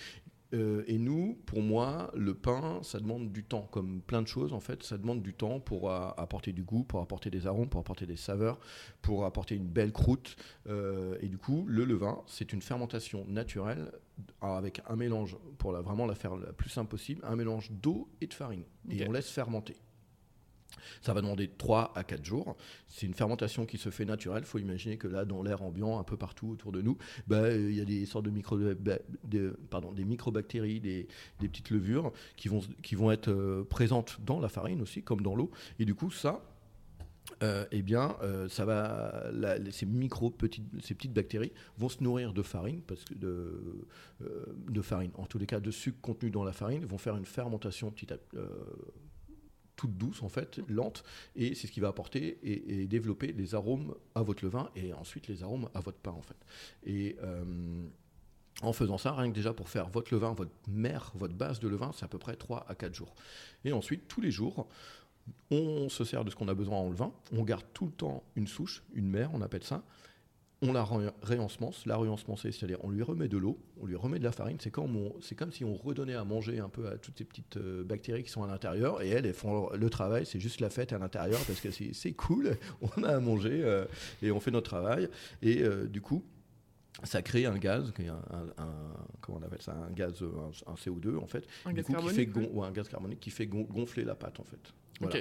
Euh, et nous pour moi le pain ça demande du temps comme plein de choses en fait ça demande du temps pour euh, apporter du goût pour apporter des arômes pour apporter des saveurs pour apporter une belle croûte. Euh, et du coup le levain c'est une fermentation naturelle avec un mélange pour la, vraiment la faire la plus simple possible un mélange d'eau et de farine. Et on laisse fermenter ça va demander 3 à 4 jours. C'est une fermentation qui se fait naturelle. Il faut imaginer que là, dans l'air ambiant, un peu partout autour de nous, bah, euh, il y a des sortes de, micro, de- pardon, des microbactéries, des, petites levures qui vont, qui vont être euh, présentes dans la farine aussi, comme dans l'eau. Et du coup, ça, euh, eh bien, ça va, ces micro petites, ces petites bactéries vont se nourrir de farine, parce que de, de farine, en tous les cas de sucre contenu dans la farine, vont faire une fermentation petit à- euh, toute douce en fait, lente, et c'est ce qui va apporter et, développer les arômes à votre levain et ensuite les arômes à votre pain en fait. Et euh, en faisant ça, rien que déjà pour faire votre levain, votre mère, votre base de levain, c'est à peu près 3 à 4 jours. Et ensuite, tous les jours, on se sert de ce qu'on a besoin en levain, on garde tout le temps une souche, une mère, on appelle ça, on la ré- réensemence. La réensemencer, c'est-à-dire on lui remet de l'eau, on lui remet de la farine. C'est comme, si on redonnait à manger un peu à toutes ces petites euh, bactéries qui sont à l'intérieur. Et elles, elles font le travail, c'est juste la fête à l'intérieur parce que c'est, c'est cool, [laughs] on a à manger euh, et on fait notre travail. Et euh, du coup, ça crée un gaz, un, un- comment on appelle ça, un gaz, euh, un, un CO2 en fait, Un du gaz coup, qui fait gon- ouais, un gaz carbonique qui fait gon- gonfler la pâte en fait. Voilà.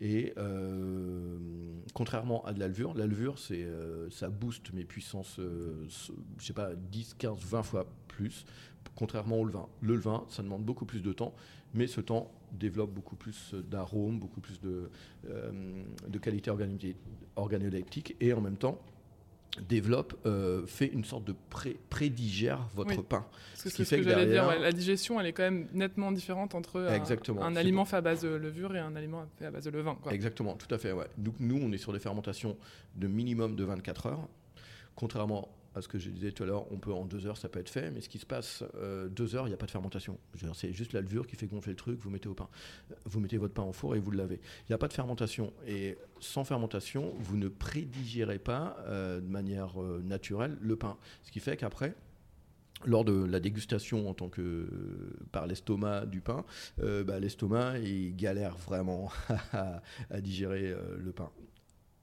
Et euh, contrairement à de la levure, la levure, c'est, euh, ça booste mes puissances, euh, je sais pas, 10, 15, 20 fois plus, contrairement au levain. Le levain, ça demande beaucoup plus de temps, mais ce temps développe beaucoup plus d'arômes, beaucoup plus de, euh, de qualité organoleptique, et en même temps, développe, euh, fait une sorte de pré- prédigère votre Oui. pain. Ce qui fait que que j'allais dire, derrière- ouais, la digestion, elle est quand même nettement différente entre un, Exactement, un aliment fait à base de levure et un aliment fait à base de levain. Quoi. Exactement, tout à fait. Ouais. Donc nous, on est sur des fermentations de minimum de 24 heures. Contrairement à ce que je disais tout à l'heure, on peut en deux heures, ça peut être fait, mais ce qui se passe, euh, deux heures, il n'y a pas de fermentation. C'est juste la levure qui fait gonfler le truc, vous mettez au pain. Vous mettez votre pain au four et vous le lavez. Il n'y a pas de fermentation. Et sans fermentation, vous ne prédigérez pas euh, de manière euh, naturelle le pain. Ce qui fait qu'après, lors de la dégustation en tant que par l'estomac du pain, bah, l'estomac il galère vraiment [laughs] à, digérer le pain.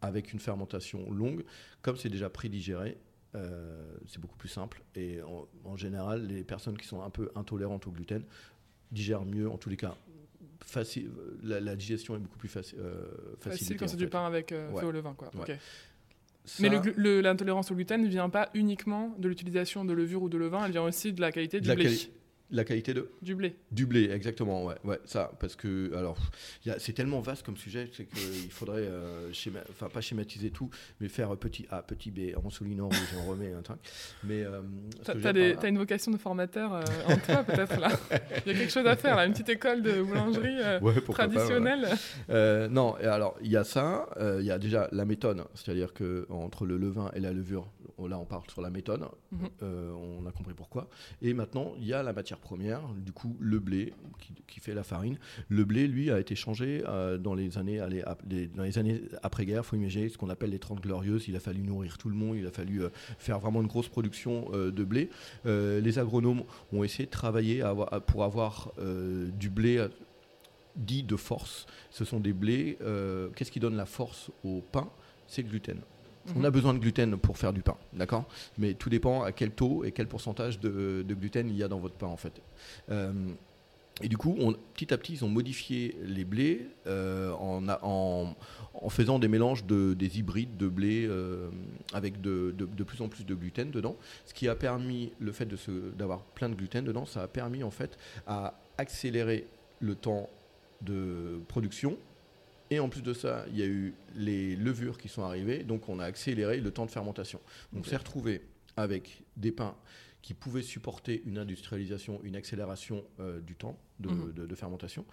Avec une fermentation longue, comme c'est déjà prédigéré, c'est beaucoup plus simple. Et en, général, les personnes qui sont un peu intolérantes au gluten digèrent mieux, en tous les cas. Facile, la, digestion est beaucoup plus facile. facile quand c'est du pain avec fait au levain. Quoi. Mais l'intolérance au gluten ne vient pas uniquement de l'utilisation de levure ou de levain, elle vient aussi de la qualité du blé. La qualité de Du blé. Du blé, exactement, ouais, ouais ça, parce que, alors, c'est tellement vaste comme sujet, c'est qu'il faudrait, euh, enfin, pas schématiser tout, mais faire petit A, petit B, en soulignant rouge, j'en remets un truc. Mais. Euh, t'as une vocation de formateur euh, en toi, peut-être, là Il y a quelque chose à faire, là, une petite école de boulangerie traditionnelle Non, et alors, il y a ça, il y a déjà la méthode, c'est-à-dire que entre le levain et la levure, là, on parle sur la méthode, mhm. on a compris pourquoi. Et maintenant, il y a la matière première, du coup le blé qui, fait la farine. Le blé, lui, a été changé euh, dans, les années, allez, dans les années après-guerre. Il faut imaginer ce qu'on appelle les 30 glorieuses. Il a fallu nourrir tout le monde, il a fallu euh, faire vraiment une grosse production euh, de blé. les agronomes ont essayé de travailler pour avoir du blé dit de force. Ce sont des blés. Qu'est-ce qui donne la force au pain? C'est le gluten. On a besoin de gluten pour faire du pain, d'accord? Mais tout dépend à quel taux et quel pourcentage de, gluten il y a dans votre pain, en fait. Euh, et du coup, petit à petit, ils ont modifié les blés euh, en, faisant des mélanges de, des hybrides de blé euh, avec de, plus en plus de gluten dedans. Ce qui a permis, le fait d'avoir plein de gluten dedans, ça a permis en fait à accélérer le temps de production et en plus de ça, il y a eu les levures qui sont arrivées, donc on a accéléré le temps de fermentation. Donc on s'est retrouvé avec des pains qui pouvaient supporter une industrialisation, une accélération euh, du temps mhm. de, fermentation,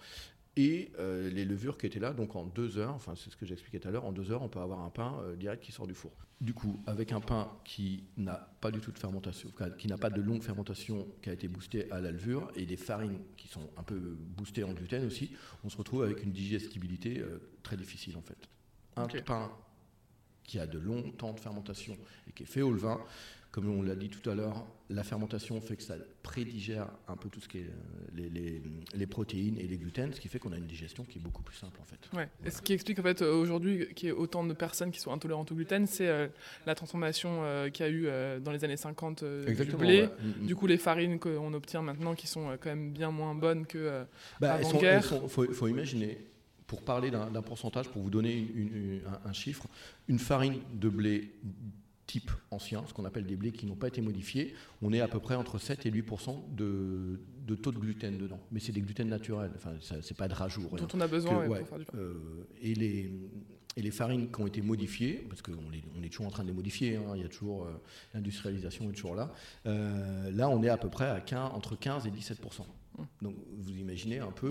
et euh, les levures qui étaient là, donc en deux heures, enfin c'est ce que j'expliquais tout à l'heure, en deux heures on peut avoir un pain euh, direct qui sort du four. Du coup, avec un pain qui n'a pas du tout de fermentation, qui n'a pas de longue fermentation, qui a été boosté à la levure, et des farines qui sont un peu boostées en gluten aussi, on se retrouve avec une digestibilité euh, très difficile en fait. Un pain qui a de longs temps de fermentation et qui est fait au levain, comme on l'a dit tout à l'heure, la fermentation fait que ça prédigère un peu tout ce qui est euh, les, protéines et les gluten, ce qui fait qu'on a une digestion qui est beaucoup plus simple en fait. Ouais. Et ce qui explique en fait aujourd'hui qu'il y ait autant de personnes qui sont intolérantes au gluten, c'est euh, la transformation euh, qu'il y a eu dans les années 50 du blé. Mm, mm. Du coup, les farines qu'on obtient maintenant qui sont quand même bien moins bonnes que bah, avant-guerre. Il faut, imaginer, pour parler d'un pourcentage, pour vous donner un, un chiffre, une farine de blé type ancien, ce qu'on appelle des blés qui n'ont pas été modifiés, on est à peu près entre 7 et 8 de, de, taux de gluten dedans. Mais c'est des gluten naturels, enfin, c'est pas de rajout. Dont on a besoin pour faire du pain. Euh, et, les, et les farines qui ont été modifiées, parce qu'on on est toujours en train de les modifier, hein, il y a toujours euh, l'industrialisation est toujours là, euh, là on est à peu près à 15, entre 15 et 17 donc vous imaginez un peu,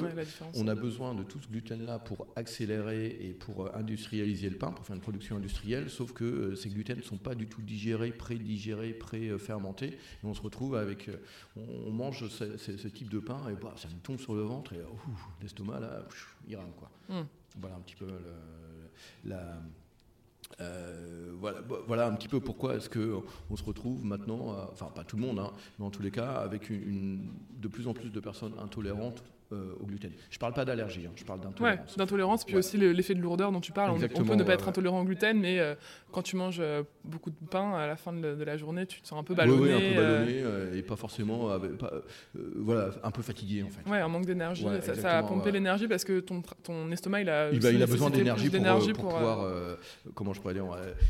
on a besoin de tout ce gluten-là pour accélérer et pour euh, industrialiser le pain, pour faire une production industrielle, sauf que euh, ces gluten ne sont pas du tout digérés, pré-digérés, pré-fermentés. Et on se retrouve avec, euh, on, mange ce, type de pain et bah, ça nous tombe sur le ventre et l'estomac là, il rame quoi. Hmm. Voilà un petit peu la euh, voilà, un petit peu pourquoi est-ce qu'on se retrouve maintenant, enfin pas tout le monde, hein, mais en tous les cas, avec de plus en plus de personnes intolérantes euh, au gluten. Je ne parle pas d'allergie, hein, je parle d'intolérance. Ouais, d'intolérance, puis aussi l'effet de lourdeur dont tu parles. On, peut ne pas être intolérant au gluten, mais euh, quand tu manges euh, beaucoup de pain à la fin de, la journée, tu te sens un peu ballonné. Oui, un peu ballonné et pas forcément, voilà, un peu fatigué en fait. Ouais, un manque d'énergie. ça, a pompé l'énergie parce que ton, ton estomac, il a, il, a besoin d'énergie pour, pouvoir, comment je pourrais dire,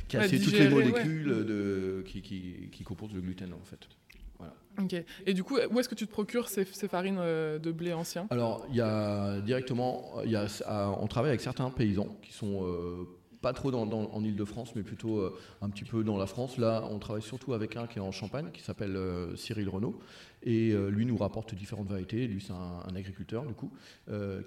casser toutes les molécules de, qui, qui, qui composent le gluten en fait. Et du coup, où est-ce que tu te procures ces, farines euh, de blé ancien? Alors, il y a directement, y a, on travaille avec certains paysans qui sont euh, pas trop dans, en Ile-de-France, mais plutôt euh, un petit peu dans la France. Là, on travaille surtout avec un qui est en Champagne, qui s'appelle Cyril Renault. Et lui nous rapporte différentes variétés. Lui, c'est un, agriculteur, du coup,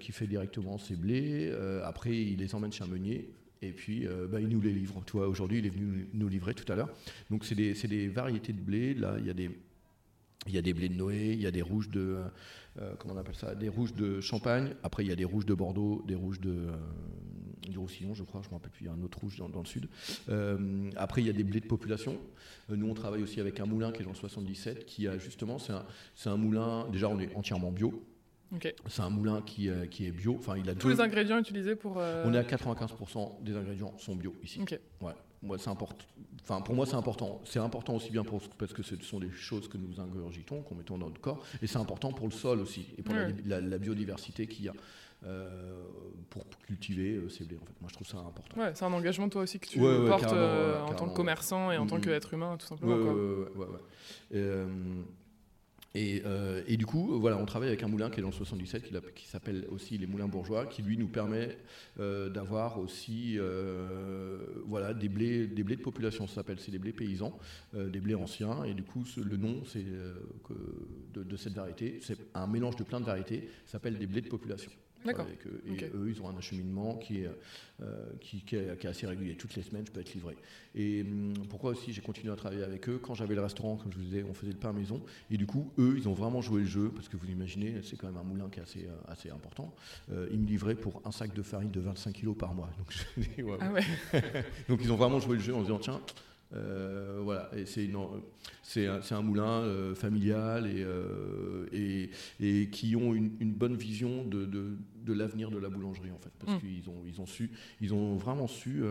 qui fait directement ses blés. après, il les emmène chez un meunier. Et puis, bah, il nous les livre. Tu aujourd'hui, il est venu nous livrer tout à l'heure. Donc, c'est des, des variétés de blé. Là, il y a des il y a des blés de Noé, il y a des rouges de, euh, comment on appelle ça, des rouges de Champagne. Après, il y a des rouges de Bordeaux, des rouges de euh, du Roussillon, je crois. Je me rappelle plus. Il y a un autre rouge dans, le sud. Euh, après, il y a des blés de population. nous, on travaille aussi avec un moulin qui est dans le 77, qui a justement, c'est un, un, moulin. Déjà, on est entièrement bio. C'est un moulin qui, qui, est bio. Enfin, il a tous les ingrédients utilisés pour. On est à 95% des ingrédients sont bio ici. Ouais. Moi, c'est important. Enfin, pour moi, c'est important. C'est important aussi bien pour, parce que ce sont des choses que nous ingurgitons, qu'on mettons dans notre corps, et c'est important pour le sol aussi, et pour la, biodiversité qu'il y a. Euh, pour cultiver euh, ces blés. En fait. Moi, je trouve ça important. Ouais, c'est un engagement, toi aussi, que tu portes euh, en tant que commerçant et en tant mm, mm. qu'être humain, tout simplement. Ouais, ouais, Euh, et, du coup, voilà, on travaille avec un moulin qui est dans le 77, qui, s'appelle aussi les Moulins Bourgeois, qui lui nous permet euh, d'avoir aussi euh, voilà, des, blés, des blés de population, ça s'appelle, c'est des blés paysans, des blés anciens. Et du coup, le nom c'est de, de, cette variété, c'est un mélange de plein de variétés, s'appelle des blés de population. D'accord. Et eux, ils ont un acheminement qui est, euh, qui, est, assez régulier. Toutes les semaines, je peux être livré. Et hum, pourquoi aussi j'ai continué à travailler avec eux? Quand j'avais le restaurant, comme je vous disais, on faisait le pain à maison. Et du coup, eux, ils ont vraiment joué le jeu, parce que vous imaginez, c'est quand même un moulin qui est assez, euh, assez important. Euh, ils me livraient pour un sac de farine de 25 kg par mois. Donc, [laughs] Ah ouais. [laughs] Donc ils ont vraiment joué le jeu en se disant, tiens, euh, voilà, et c'est, c'est, un, c'est un moulin euh, familial et, euh, et, et, qui ont une, une bonne vision de, de, de, l'avenir de la boulangerie en fait, parce mm. qu'ils ont, ils ont su, ils ont vraiment su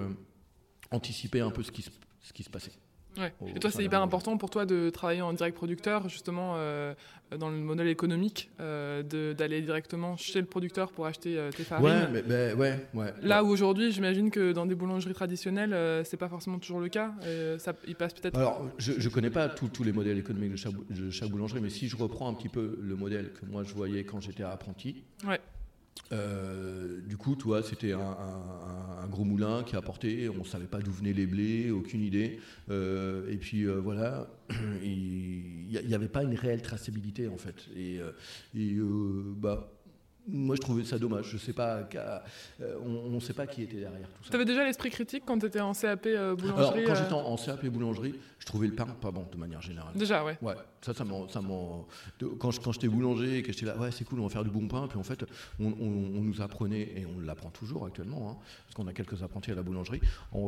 anticiper un peu ce qui, ce qui se passait. Ouais. Et toi, c'est hyper important pour toi de travailler en direct producteur, justement, euh, dans le modèle économique, euh, d'aller directement chez le producteur pour acheter euh, tes farines? Ouais, mais, mais, ouais, ouais, Là où aujourd'hui, j'imagine que dans des boulangeries traditionnelles, c'est pas forcément toujours le cas. ça, il passe peut-être. Alors, je, je connais pas tous les modèles économiques de chaque, de chaque, boulangerie, mais si je reprends un petit peu le modèle que moi je voyais quand j'étais apprenti. Ouais. Euh, du coup, toi, c'était un, gros moulin qui apportait, on ne savait pas d'où venaient les blés, aucune idée. Euh, et puis euh, voilà, [clears throat] il n'y avait pas une réelle traçabilité en fait. Et bah, moi, je trouvais ça dommage. Je sais pas, euh, on ne sait pas qui était derrière tout ça. Tu avais déjà l'esprit critique quand tu étais en CAP euh, boulangerie quand euh j'étais en, CAP boulangerie, je trouvais le pain pas bon de manière générale. Déjà, ouais. Ouais, ça, ça Quand, quand j'étais boulanger et que j'étais là, ouais, c'est cool, on va faire du bon pain. Puis en fait, on, nous apprenait, et on l'apprend toujours actuellement, hein, parce qu'on a quelques apprentis à la boulangerie,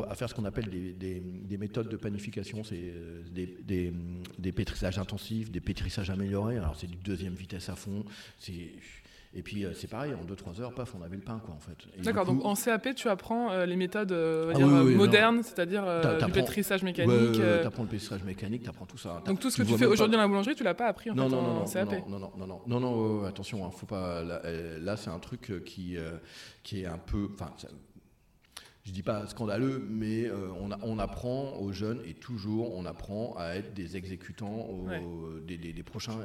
à faire ce qu'on appelle des, méthodes de panification. C'est des, des pétrissages intensifs, des pétrissages améliorés. Alors, c'est du deuxième vitesse à fond. C'est et puis euh, c'est pareil, en 2-3 heures, paf, on avait le pain, quoi, en fait. D'accord, donc en CAP, tu apprends euh, les méthodes euh, ah modernes, c'est-à-dire du pétrissage mécanique. Ouais, tu apprends le pétrissage mécanique, tu apprends tout ça. Donc tout ce que tu fais aujourd'hui dans la boulangerie, tu l'as pas appris en, non, fait, non, en, non, CAP Non, non, non, non, non, non, attention, hein, faut pas. Là, c'est un truc qui, qui est un peu. Enfin, je dis pas scandaleux, mais on, on, apprend aux jeunes et toujours on apprend à être des exécutants, des, des, des, prochains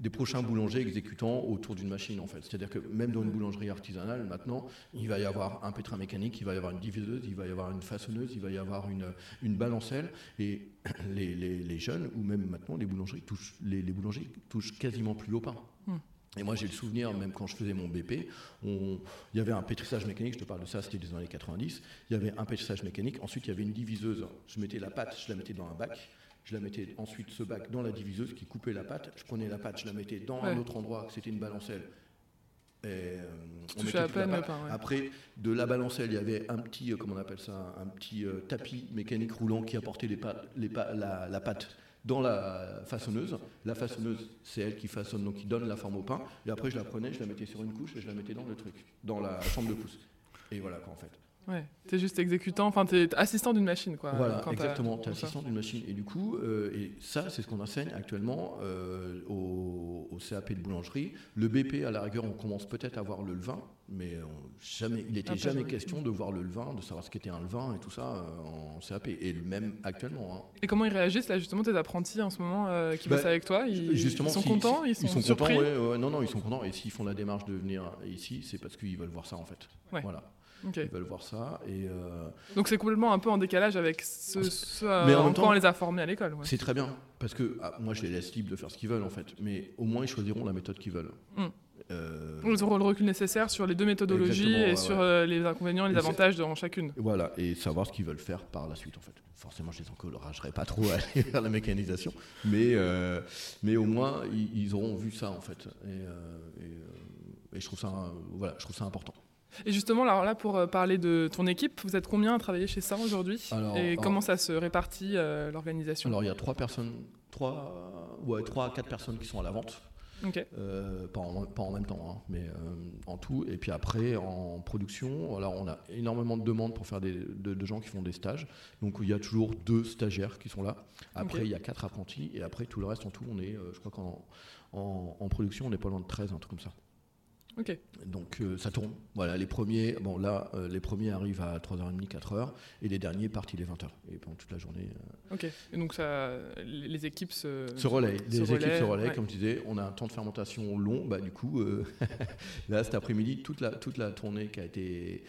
des prochains boulangers exécutants autour d'une machine en fait. C'est-à-dire que même dans une boulangerie artisanale maintenant, il va y avoir un pétrin mécanique, il va y avoir une diviseuse, il va y avoir une façonneuse, il va y avoir une, une balancelle et [clears throat] les, les, jeunes ou même maintenant les boulangeries touchent, les, les boulangers touchent quasiment plus au pain. Hmm. Et moi, j'ai le souvenir, même quand je faisais mon BP, il y avait un pétrissage mécanique, je te parle de ça, c'était des années 90, il y avait un pétrissage mécanique, ensuite il y avait une diviseuse, je mettais la pâte, je la mettais dans un bac, je la mettais ensuite ce bac dans la diviseuse qui coupait la pâte. Je prenais la pâte, je la mettais dans un autre endroit, c'était une balancelle. Et euh, on mettait la Après, de la balancelle, il y avait un petit, euh, comment on appelle ça, un petit euh, tapis mécanique roulant qui apportait les pâtes, les la, la, pâte dans la façonneuse. La façonneuse, c'est elle qui façonne, donc qui donne la forme au pain. Et après, je la prenais, je la mettais sur une couche et je la mettais dans le truc, dans la chambre de pouce. Et voilà quoi en fait. Ouais, tu es juste exécutant, enfin tu es assistant d'une machine quoi. Voilà, exactement, tu es assistant d'une machine. Et du coup, euh, et ça c'est ce qu'on enseigne actuellement euh, au, CAP de boulangerie. Le BP à la rigueur on commence peut-être à voir le levain, mais jamais, il n'était jamais question de voir le levain, de savoir ce qu'était un levain et tout ça euh, en CAP, et même actuellement. Hein. Et comment ils réagissent là justement tes apprentis en ce moment qui bah, bossent avec toi ils, justement, sont contents, ils sont, ils sont surpris contents, non non ils sont contents et s'ils font la démarche de venir ici c'est parce qu'ils veulent voir ça en fait. Voilà. Ils veulent voir ça. Et euh, Donc c'est complètement un peu en décalage avec ce, mais en, même temps, on les a formés à l'école. C'est très bien, parce que ah, moi je les laisse libres de faire ce qu'ils veulent en fait, mais au moins ils choisiront la méthode qu'ils veulent. Mm. Euh... Ils auront le recul nécessaire sur les deux méthodologies et sur euh, les inconvénients et les avantages dans chacune. Voilà, et savoir ce qu'ils veulent faire par la suite en fait. Forcément, je les encouragerai pas trop à aller [laughs] vers la mécanisation, mais, euh, mais au moins ils, auront vu ça en fait. Et, et, et je, trouve ça, voilà, je trouve ça important. Et justement, alors là, pour euh, parler de ton équipe, vous êtes combien à travailler chez ça aujourd'hui Et comment ça se répartit euh, l'organisation Alors, il y a trois personnes, trois, ouais, trois à quatre personnes qui sont à la vente. pas, en, pas, en, même temps, hein, mais en tout. Et puis après, en production, alors on a énormément de demandes pour faire des, de, gens qui font des stages. Donc il y a toujours deux stagiaires qui sont là. Après, il y a quatre apprentis. Et après, tout le reste, en tout, on est, je crois qu'en en, production, on n'est pas loin de 13, un truc comme ça. Donc euh, ça tourne. Voilà, les premiers, bon là, euh, les premiers arrivent à 3h30, 4h, et les derniers partent il est 20h. Et pendant toute la journée. Euh, ok. Et donc ça, les équipes se. Se relaient. Les équipes se relaient, comme je disais. On a un temps de fermentation long. Bah, du coup, [laughs] là, cet après-midi, toute la, toute la tournée qui a été.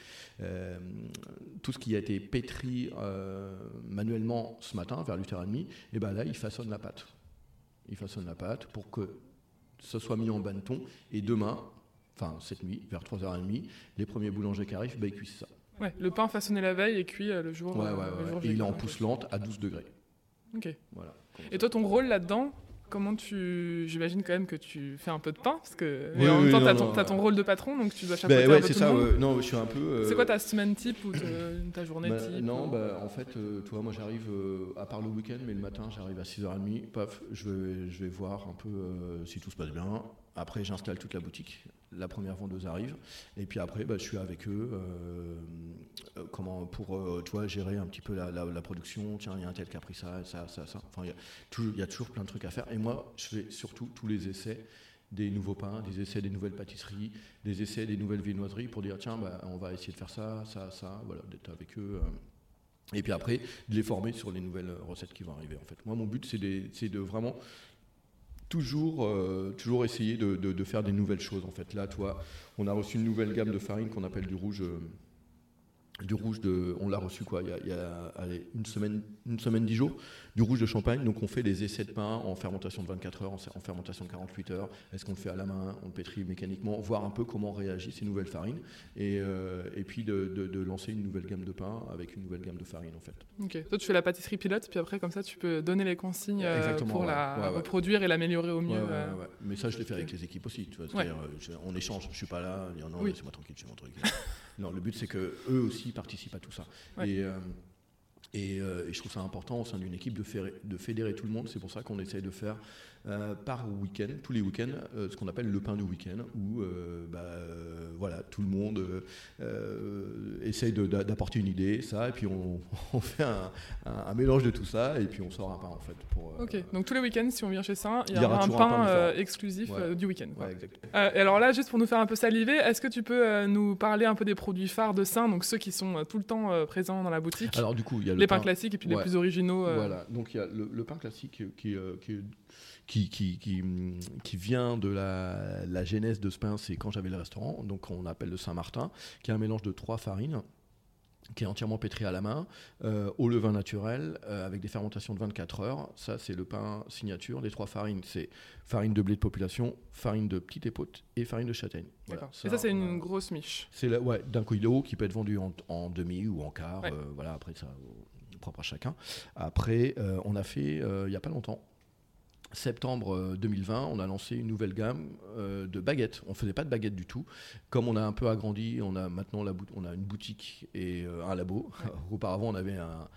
tout ce qui a été pétri manuellement ce matin, vers 8h30, et ben là, ils façonnent la pâte. Ils façonnent la pâte pour que ce soit mis en bâton. Et demain, enfin cette nuit, vers 3h30, les premiers boulangers qui arrivent, bah, ils cuisent ça. Ouais, le pain façonné la veille et cuit euh, le jour. Ouais, euh, ouais, et il est en pousse lente à 12 degrés. Ok. Voilà. Et toi, ton rôle là-dedans, comment tu. J'imagine quand même que tu fais un peu de pain, parce que. Oui, en même temps, tu as, ton rôle de patron, donc tu dois chapeauter ben, ouais, un peu c'est ça, Non, je suis un peu. Euh, c'est quoi ta semaine type ou ta journée bah, type Non, bah, en fait, tu vois, moi j'arrive, à part le week-end, mais le matin, j'arrive à 6h30, paf, je vais, je vais voir un peu si tout se passe bien. Après, j'installe toute la boutique. La première vendeuse arrive. Et puis après, bah, je suis avec eux euh, euh, pour euh, gérer un petit peu la, production. Tiens, il y a un tel qui a pris ça, ça, ça, ça. Enfin, il y, a toujours plein de trucs à faire. Et moi, je fais surtout tous les essais des nouveaux pains, des essais des nouvelles pâtisseries, des essais des nouvelles viennoiseries pour dire tiens, bah, on va essayer de faire ça, ça, ça. Voilà, d'être avec eux. et puis après, de les former sur les nouvelles recettes qui vont arriver. En fait, moi, mon but, c'est de vraiment toujours, euh, toujours essayer de, faire des nouvelles choses. En fait, là, toi, on a reçu une nouvelle gamme de farine qu'on appelle du rouge. Euh, du rouge de, on l'a reçu quoi, il y a, une semaine, une semaine, dix jours, du rouge de champagne. Donc on fait des essais de pain en fermentation de 24 heures, en, fermentation de 48 heures. Est-ce qu'on le fait à la main, on le pétrit mécaniquement, voir un peu comment réagissent ces nouvelles farines, et, euh, et puis de, de, lancer une nouvelle gamme de pain avec une nouvelle gamme de farine en fait. Ok. Toi tu fais la pâtisserie pilote, puis après comme ça tu peux donner les consignes euh, pour la reproduire et l'améliorer au mieux. Euh. Mais ça je l'ai fait avec les équipes aussi. Tu vois, on échange. Je suis pas là, non, non laissez-moi tranquille, je mon truc. [laughs] non, le but c'est que eux aussi participent à tout ça. Et, euh, et, je trouve ça important au sein d'une équipe de, de, fédérer tout le monde. C'est pour ça qu'on essaye de faire euh, par week-end, tous les week-ends, euh, ce qu'on appelle le pain du week-end, où bah, voilà, tout le monde essaye d'apporter une idée, ça, et puis on, [laughs] fait un, mélange de tout ça, et puis on sort un pain en fait. Pour, ok, donc tous les week-ends, si on vient chez ça, il y, aura un pain, exclusif du week-end. et alors là, juste pour nous faire un peu saliver, est-ce que tu peux nous parler un peu des produits phares de Saint, donc ceux qui sont tout le temps présents dans la boutique? Alors du coup, il y a les pains classiques et puis les plus originaux. Euh. Voilà, donc il y a le, pain classique qui, euh, qui, qui, qui, vient de la, la genèse de ce pain, c'est quand j'avais le restaurant, donc on appelle le Saint-Martin, qui est un mélange de trois farines qui est entièrement pétri à la main, euh, au levain naturel, euh, avec des fermentations de 24 heures. Ça, c'est le pain signature. Les trois farines, c'est farine de blé de population, farine de petite épaute et farine de châtaigne. Et ça, c'est une grosse miche. C'est ouais, d'un kilo qui peut être vendu en, demi ou en quart. Euh, voilà, après, ça, propre à chacun. Après, on a fait, il n'y a pas longtemps, septembre 2020, euh, on a lancé une nouvelle gamme euh, de baguettes. On ne faisait pas de baguettes du tout. Comme on a un peu agrandi, on a maintenant la on a une boutique et euh, un labo. [laughs] Auparavant, on avait un,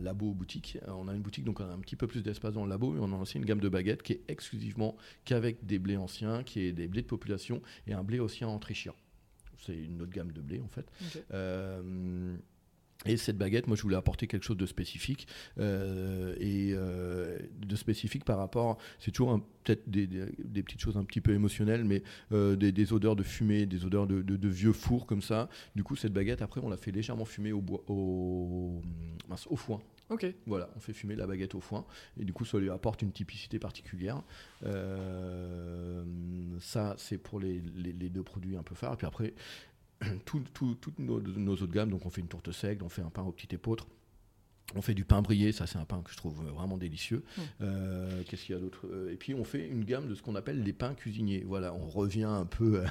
labo boutique. On a une boutique, donc on a un petit peu plus d'espace dans le labo. Et on a lancé une gamme de baguettes qui est exclusivement qu'avec des blés anciens, qui est des blés de population et un blé ancien autrichien. C'est une autre gamme de blé en fait. Et cette baguette, moi, je voulais apporter quelque chose de spécifique euh, et euh, de spécifique par rapport. C'est toujours peut-être des, petites choses un petit peu émotionnelles, mais euh, des, odeurs de fumée, des odeurs de, vieux fours comme ça. Du coup, cette baguette, après, on l'a fait légèrement fumer au bois, au, au foin. Ok. Voilà, on fait fumer la baguette au foin et du coup, ça lui apporte une typicité particulière. ça, c'est pour les, les, deux produits un peu phares. Et puis après, [clears throat] toutes nos, nos, autres gammes. Donc on fait une tourte sec, on fait un pain au petit épeautre, on fait du pain brillé, ça c'est un pain que je trouve vraiment délicieux. Mmh. Euh, qu'est-ce qu'il y a d'autre euh, Et puis on fait une gamme de ce qu'on appelle les pains cuisiniers. Voilà, on revient un peu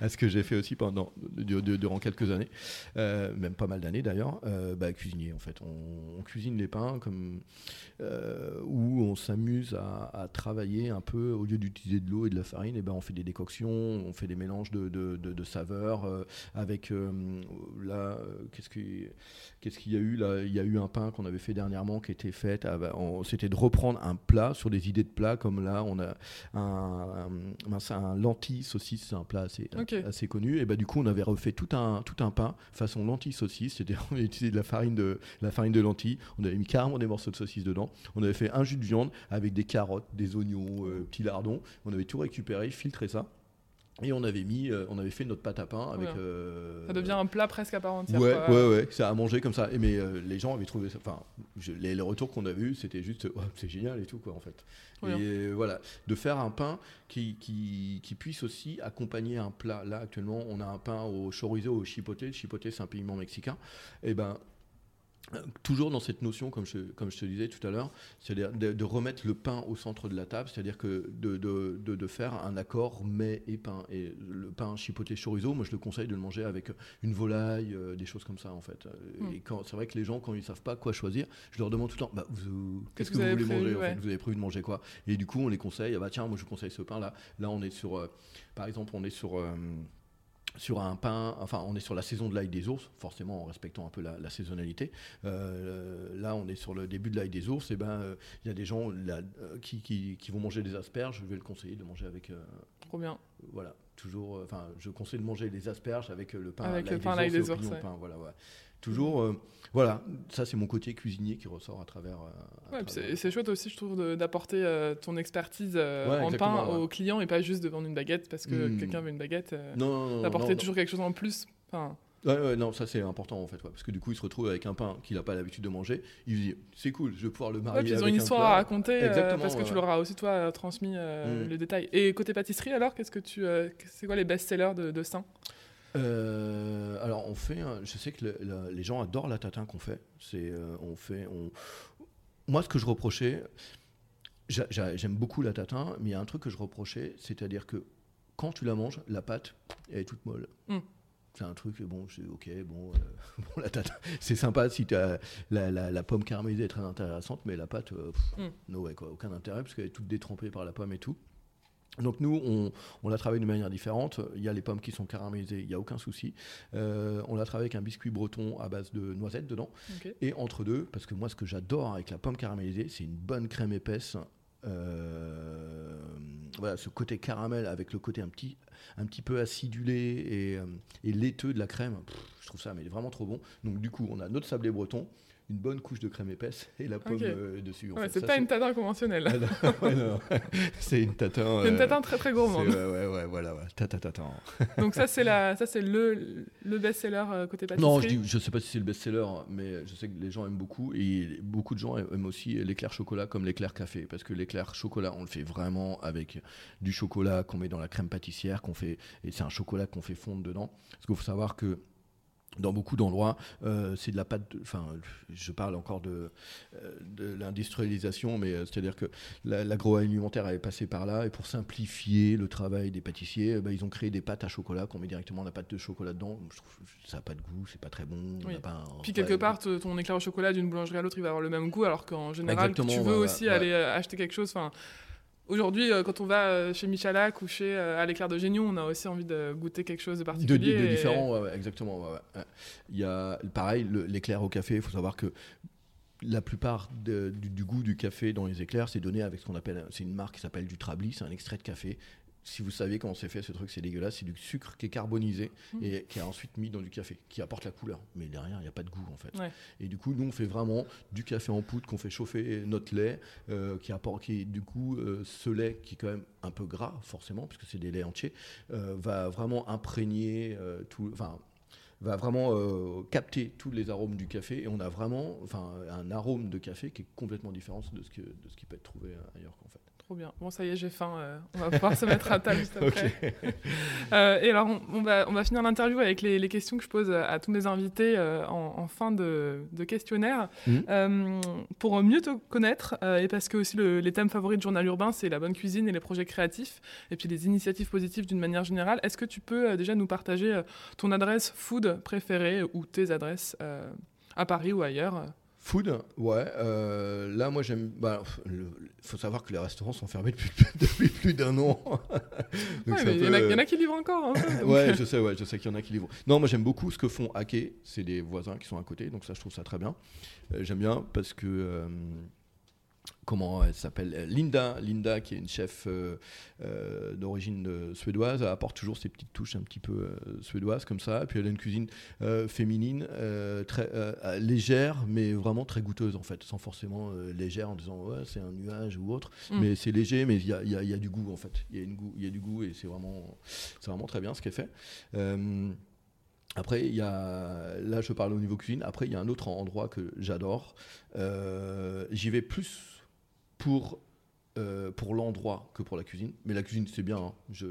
à [laughs] ce que j'ai fait aussi pendant durant quelques années, euh, même pas mal d'années d'ailleurs. bah, cuisinier en fait, on, cuisine les pains comme où on s'amuse à, travailler un peu au lieu d'utiliser de l'eau et de la farine. Et ben on fait des décoctions, on fait des mélanges de, saveurs avec là qu'est-ce qu'il qu'est-ce qu'il y a eu? Eu, il y a eu un pain qu'on avait fait dernièrement qui était fait. C'était de reprendre un plat sur des idées de plats, comme là, on a un, un, un lentille saucisse, c'est un plat assez, assez connu. Et bah, du coup, on avait refait tout un, tout un pain façon lentille saucisse. C'est-à-dire, on avait utilisé de la farine de, la farine de lentilles. On avait mis carrément des morceaux de saucisse dedans. On avait fait un jus de viande avec des carottes, des oignons, euh, petits lardons. On avait tout récupéré, filtré ça. Et on avait mis, euh, on avait fait notre pâte à pain avec. Euh, ça devient un plat presque à part entière. Ouais, ouais, ouais, c'est à manger comme ça. Et mais euh, les gens avaient trouvé ça. Enfin, les, retours qu'on a vus, c'était juste, c'est génial et tout quoi en fait. Et voilà, de faire un pain qui, qui, qui, puisse aussi accompagner un plat. Là actuellement, on a un pain au chorizo, au chipoté. Le chipoté, c'est un piment mexicain. Et ben Toujours dans cette notion, comme je, comme je te disais tout à l'heure, c'est-à-dire de, remettre le pain au centre de la table, c'est-à-dire que de, de, de, faire un accord mets et pain. Et le pain chipoté chorizo, moi je le conseille de le manger avec une volaille, euh, des choses comme ça en fait. Mm. Et quand, c'est vrai que les gens, quand ils ne savent pas quoi choisir, je leur demande tout le temps, bah, qu'est-ce que vous, voulez manger Vous avez prévu de manger quoi? Et du coup, on les conseille, ah bah tiens, moi je conseille ce pain là. Là, on est sur, euh, par exemple, on est sur. Euh, sur un pain, enfin on est sur la saison de l'ail des ours, forcément en respectant un peu la, saisonnalité. Euh, là on est sur le début de l'ail des ours, et ben il y a des gens euh, qui, qui, vont manger des asperges, je vais le conseiller de manger avec. Euh, Trop bien. Voilà, toujours, enfin je conseille de manger des asperges avec le pain, avec le pain l'ail des ours. Pain, voilà, Toujours, euh, voilà, ça c'est mon côté cuisinier qui ressort à travers. Euh, ouais, c'est chouette aussi, je trouve, d'apporter euh, ton expertise en pain aux clients et pas juste de vendre une baguette parce que hmm. quelqu'un veut une baguette. non, d'apporter toujours quelque chose en plus. Enfin, Ouais, non, ça c'est important en fait, parce que du coup il se retrouve avec un pain qu'il n'a pas l'habitude de manger. Il se dit c'est cool, je vais pouvoir le marier. ils ont une histoire à raconter parce que tu leur as aussi toi transmis hmm. le détail. Et côté pâtisserie alors, qu'est-ce que tu, c'est quoi les best-sellers de, de Saint euh, alors on fait, je sais que les gens adorent la tatin qu'on fait. C'est, euh, on fait, on... Moi, ce que je reprochais, j'aime beaucoup la tatin, mais il y a un truc que je reprochais, c'est-à-dire que quand tu la manges, la pâte elle est toute molle. Mm. C'est un truc, bon, c'est ok, bon, euh, [laughs] bon la tatin, c'est sympa si as la, la, pomme caramélisée est très intéressante, mais la pâte, mm. no way, quoi, aucun intérêt parce qu'elle est toute détrempée par la pomme et tout. Donc nous, on, on l'a travaillé de manière différente. Il y a les pommes qui sont caramélisées, il n'y a aucun souci. Euh, on l'a travaillé avec un biscuit breton à base de noisettes dedans. Et entre deux, parce que moi, ce que j'adore avec la pomme caramélisée, c'est une bonne crème épaisse. Euh, voilà, ce côté caramel avec le côté un petit, un petit peu acidulé et, euh, laiteux de la crème. je trouve ça mais vraiment trop bon. Donc du coup, on a notre sablé breton une bonne couche de crème épaisse [laughs] et la pomme euh, dessus. Ouais, c'est pas une tatin conventionnelle. [laughs] Ah [laughs] c'est une tatin. Une tatin très très gourmande. Ouais, ouais, ouais, voilà, ouais. Tata, Donc ça c'est la, ça c'est le, le best-seller euh, côté pâtisserie. Non, je, dis, je sais pas si c'est le best-seller, mais je sais que les gens aiment beaucoup et beaucoup de gens aiment aussi l'éclair chocolat comme l'éclair café parce que l'éclair chocolat on le fait vraiment avec du chocolat qu'on met dans la crème pâtissière qu'on fait et c'est un chocolat qu'on fait fondre dedans. Parce qu'il faut savoir que dans beaucoup d'endroits, euh, c'est de la pâte. Enfin, je parle encore de, euh, de l'industrialisation, mais euh, c'est-à-dire que l'agroalimentaire est passé par là, et pour simplifier le travail des pâtissiers, bah, ils ont créé des pâtes à chocolat qu'on met directement la pâte de chocolat dedans. Je trouve que ça n'a pas de goût, c'est pas très bon. Puis quelque part, ton éclair au chocolat d'une boulangerie à l'autre, il va avoir le même goût, alors qu'en général, tu veux aussi aller acheter quelque chose. Enfin, Aujourd'hui, euh, quand on va euh, chez Michalak ou chez euh, à l'éclair de Génion, on a aussi envie de goûter quelque chose de particulier. De, différent, exactement. Il y a pareil, l'éclair au café. Il faut savoir que la plupart du, goût du café dans les éclairs, c'est donné avec ce qu'on appelle, c'est une marque qui s'appelle du Trablis, c'est un extrait de café si vous savez comment c'est fait ce truc, c'est dégueulasse. C'est du sucre qui est carbonisé mmh. et qui est ensuite mis dans du café, qui apporte la couleur. Mais derrière, il n'y a pas de goût en fait. Et du coup, nous, on fait vraiment du café en poudre qu'on fait chauffer notre lait, euh, qui apporte, qui du coup, euh, ce lait qui est quand même un peu gras, forcément, puisque c'est des laits entiers, euh, va vraiment imprégner tout. Enfin, va vraiment capter tous les arômes du café et on a vraiment enfin, un arôme de café qui est complètement différent de ce, que, de ce qui peut être trouvé ailleurs en fait. Trop bien. Bon, ça y est, j'ai faim. Euh, on va pouvoir se mettre à table juste après. [laughs] Euh, et alors, on, va, on va finir l'interview avec les, les, questions que je pose à tous mes invités euh, en, fin de, de questionnaire. Mhm. pour mieux te connaître, et parce que aussi le, les thèmes favoris de Journal Urbain, c'est la bonne cuisine et les projets créatifs, et puis les initiatives positives d'une manière générale, est-ce que tu peux déjà nous partager ton adresse food préférée ou tes adresses à Paris ou ailleurs Food, ouais. euh, là, moi, j'aime. Bah, il faut savoir que les restaurants sont fermés depuis, [laughs] depuis plus d'un an. Donc, Ouais, il y, en a- il y en a qui livrent encore. hein, [laughs] Ouais, je sais, ouais, je sais qu'il y en a qui livrent. Non, moi j'aime beaucoup ce que font Hacké, c'est des voisins qui sont à côté, donc ça je trouve ça très bien. Euh, j'aime bien parce que euh, comment elle s'appelle Euh, Linda, Linda qui est une chef euh, euh, d'origine suédoise, elle apporte toujours ses petites touches un petit peu euh, suédoises comme ça. Et puis elle a une cuisine féminine, très légère, mais vraiment très goûteuse en fait, sans forcément légère en disant ouais c'est un nuage ou autre, Mm. mais c'est léger, mais il y a, y a- il y a du goût en fait. Il y a y du goût et c'est vraiment vraiment très bien ce qu'elle fait. Après, il y a, là, je parle au niveau cuisine. Après, il y a un autre endroit que j'adore. J'y vais plus pour, euh, pour l'endroit que pour la cuisine. Mais la cuisine, c'est bien. hein. Je,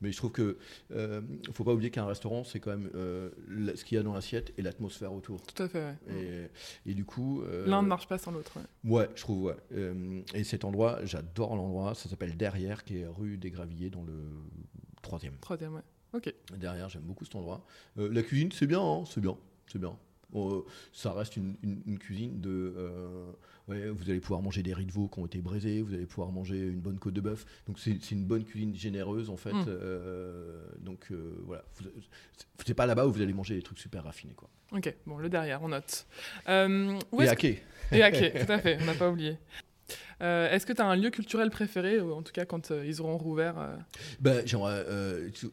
mais je trouve que euh, faut pas oublier qu'un restaurant, c'est quand même euh, ce qu'il y a dans l'assiette et l'atmosphère autour. Tout à fait, ouais. Et, et du coup, euh, L'un ne marche pas sans l'autre. ouais. Ouais, je trouve, ouais. Et cet endroit, j'adore l'endroit. Ça s'appelle Derrière, qui est rue des Gravilliers, dans le troisième. Troisième, ouais. Ok. Derrière, j'aime beaucoup cet endroit. La cuisine, c'est bien, hein, c'est bien, c'est bien. Euh, ça reste une, une- une cuisine de. euh, ouais, vous allez pouvoir manger des riz de veau qui ont été braisés, vous allez pouvoir manger une bonne côte de bœuf. Donc c'est une bonne cuisine généreuse en fait. Mm. Euh, donc voilà, Vous- c'est pas là-bas où vous allez manger des trucs super raffinés quoi. Ok, bon, le derrière, on note. Où Et quai. Et ok, tout à fait, on n'a pas oublié. Euh, Est-ce que tu as un lieu culturel préféré, ou en tout cas quand euh, ils auront rouvert euh, Ben,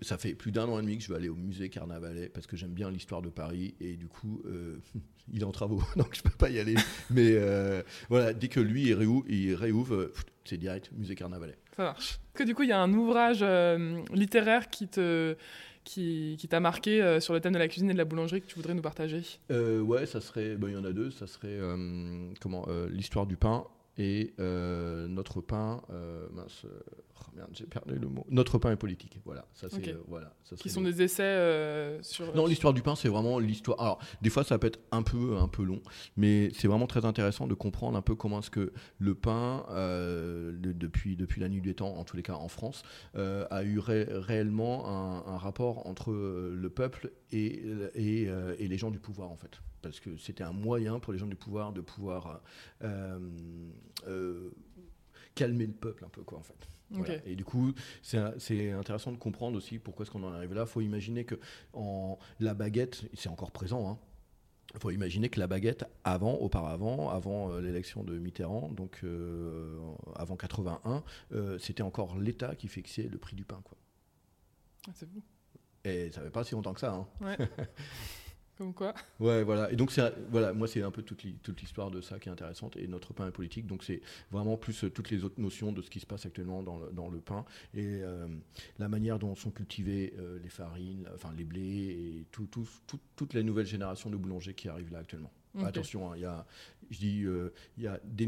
ça fait plus d'un an et demi que je vais aller au musée Carnavalet parce que j'aime bien l'histoire de Paris et du coup, [laughs] il est en travaux [laughs] donc je peux pas y aller. Mais voilà, dès que lui il réouvre, c'est direct musée Carnavalet. Ça marche. Est-ce que du coup, il y a un ouvrage littéraire qui te qui, qui t'a marqué euh, sur le thème de la cuisine et de la boulangerie que tu voudrais nous partager? Euh, ouais, ça serait, ben, il y en a deux, ça serait euh, comment l'histoire du pain et euh, notre pain. euh, mince, oh merde, j'ai perdu le mot. Notre pain est politique. Voilà, ça c'est euh, voilà. ça Qui sont des essais sur... Non, l'histoire du pain, c'est vraiment l'histoire. Alors, des fois, ça peut être un peu, un peu long, mais c'est vraiment très intéressant de comprendre un peu comment est-ce que le pain, depuis, depuis la nuit des temps, en tous les cas en France, a eu ré- réellement un, un rapport entre le peuple et, et, euh, et les gens du pouvoir, en fait. Parce que c'était un moyen pour les gens du pouvoir de pouvoir euh, euh, calmer le peuple un peu, quoi, en fait. Voilà. Et du coup, c'est intéressant de comprendre aussi pourquoi est-ce qu'on en arrive là. Il faut imaginer que en, la baguette, c'est encore présent, hein. il faut imaginer que la baguette, avant, auparavant, avant euh, l'élection de Mitterrand, donc euh, avant 81, euh, c'était encore l'État qui fixait le prix du pain. Quoi. Ah, c'est. Et ça fait pas si longtemps que ça. hein. Ouais. [laughs] Comme quoi Ouais, voilà. Et donc, voilà, moi, c'est un peu toute l'hi- toute l'histoire de ça qui est intéressante. Et notre pain est politique. Donc, c'est vraiment plus euh, toutes les autres notions de ce qui se passe actuellement dans le, dans le pain et euh, la manière dont sont cultivées euh, les farines, enfin les blés et tout, tout- tout- toutes les nouvelles générations de boulangers qui arrivent là actuellement. Attention, hein, il y a, je dis, euh, il y a des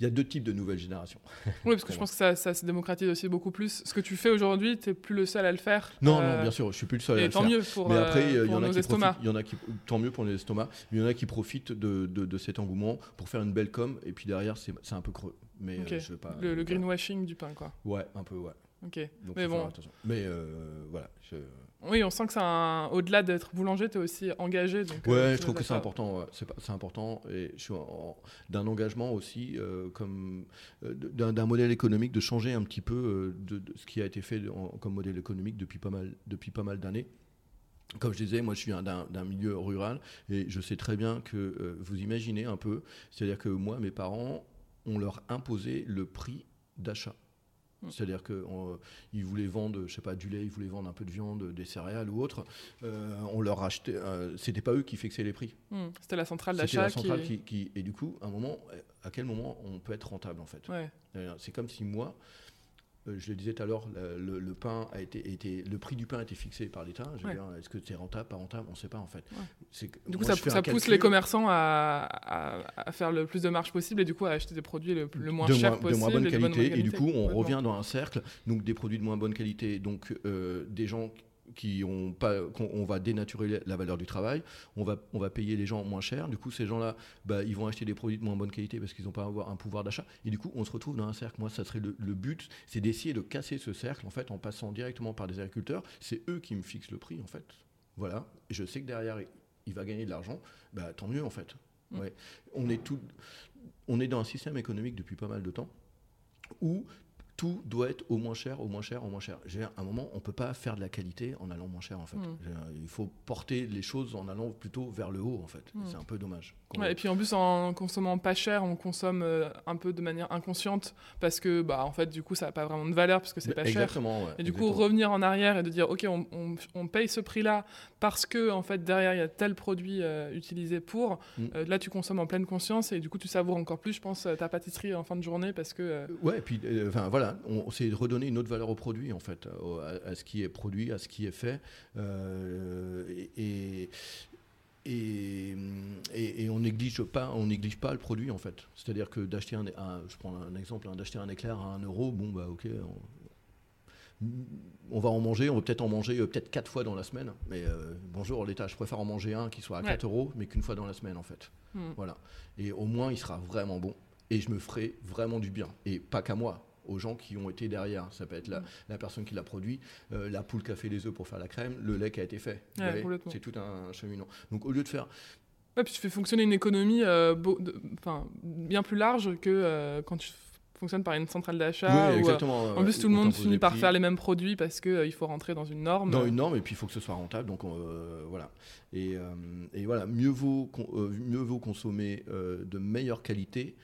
il y a deux types de nouvelles générations. Oui, parce que je pense que ça, ça se démocratise aussi beaucoup plus. Ce que tu fais aujourd'hui, tu n'es plus le seul à le faire. Non, Euh, non, bien sûr, je suis plus le seul à Et le tant faire. mieux pour, Mais euh, après, il y en a nos qui estomacs. il y en a qui, tant mieux pour les estomacs, mais il y en a qui profitent de, de, de cet engouement pour faire une belle com, et puis derrière, c'est un peu creux. Mais euh, je veux pas. Le, greenwashing du pain, quoi. Ouais, un peu, ouais. Ok. Donc, Mais bon. faire attention. Mais euh, voilà. je- Oui, on sent que c'est un... au-delà d'être boulanger, tu es aussi engagé. Donc, Ouais, euh, je trouve que c'est important. ouais. C'est important, et je suis en- d'un engagement aussi, euh, comme euh, d'un modèle économique, de changer un petit peu de, de ce qui a été fait en- comme modèle économique depuis pas mal, depuis pas mal d'années. Comme je disais, moi je suis un- d'un d'un milieu rural et je sais très bien que euh, vous imaginez un peu, c'est-à-dire que moi, mes parents, on leur imposait le prix d'achat. Mm. C'est-à-dire qu'ils voulaient vendre, je sais pas, du lait, ils voulaient vendre un peu de viande, des céréales ou autre. Euh, on leur achetait. euh, C'était pas eux qui fixaient les prix. Hmm, C'était la centrale C'était d'achat la centrale qui... qui... qui- Et du coup, à un moment, à quel moment on peut être rentable en fait? Ouais. Euh, C'est comme si moi, euh, je le disais tout à l'heure, le, pain a été, été- le prix du pain a été fixé par l'État. Ouais. Est-ce que c'est rentable, pas rentable On ne sait pas en fait. Ouais. Du coup, moi, ça, pousse les commerçants à, à- à faire le plus de marge possible et du coup à acheter des produits le, le moins de cher moins, de possible. moins bonne et de qualité, et du coup, on revient dans un cercle. Donc, des produits de moins bonne qualité, donc euh, des gens qui ont pas, qu'on- on va dénaturer la valeur du travail, on va, on va payer les gens moins cher. Du coup, ces gens-là, bah, ils vont acheter des produits de moins bonne qualité parce qu'ils n'ont pas avoir un pouvoir d'achat. Et du coup, on se retrouve dans un cercle. Moi, ça serait le, le but, c'est d'essayer de casser ce cercle en fait en passant directement par des agriculteurs. C'est eux qui me fixent le prix en fait. Voilà. Et je sais que derrière, il va gagner de l'argent. Bah, tant mieux en fait. Mm. Ouais. On est tout, on est dans un système économique depuis pas mal de temps où tout doit être au moins cher, au moins cher, au moins cher. À un moment, on ne peut pas faire de la qualité en allant moins cher, en fait. Hmm. Il faut porter les choses en allant plutôt vers le haut, en fait. Hmm. C'est un peu dommage. Et puis en plus, en consommant pas cher, on consomme euh, un peu de manière inconsciente parce que, bah, en fait, du coup, ça n'a pas vraiment de valeur parce que c'est pas exactement, cher. et du coup, revenir en arrière et de dire, OK, on, paye ce prix-là parce que, en fait, derrière, il y a tel produit euh, utilisé pour. Hmm. Euh, là, tu consommes en pleine conscience et du coup, tu savoures encore plus, je pense, ta pâtisserie en fin de journée parce que. Ouais, et puis, enfin, voilà on, c'est de redonner une autre valeur au produit, en fait, à, ce qui est produit, à ce qui est fait. Et, et, on néglige pas, on néglige pas le produit en fait. C'est-à-dire que d'acheter un, je prends un exemple, hein, d'acheter un éclair à 1 euro, bon bah ok, on, va en manger, on va peut-être en manger euh, peut-être quatre fois dans la semaine. Mais euh, bonjour l'État, je préfère en manger un qui soit à 4 euros, mais qu'une fois dans la semaine en fait. Hmm. Voilà. Et au moins il sera vraiment bon et je me ferai vraiment du bien. Et pas qu'à moi, aux gens qui ont été derrière. Ça peut être la, mm. personne qui l'a produit, euh, la poule qui a fait les œufs pour faire la crème, le lait qui a été fait. c'est tout un cheminement. Donc au lieu de faire Ouais, puis tu fais fonctionner une économie euh, bien plus large que euh, quand tu fonctionnes par une centrale d'achat. Oui, en plus, tout le monde finit par faire les mêmes produits parce qu'il il faut rentrer dans une norme. Dans une norme, et puis il faut que ce soit rentable. Donc voilà. Et, et, voilà, mieux vaut, mieux vaut consommer de meilleure qualité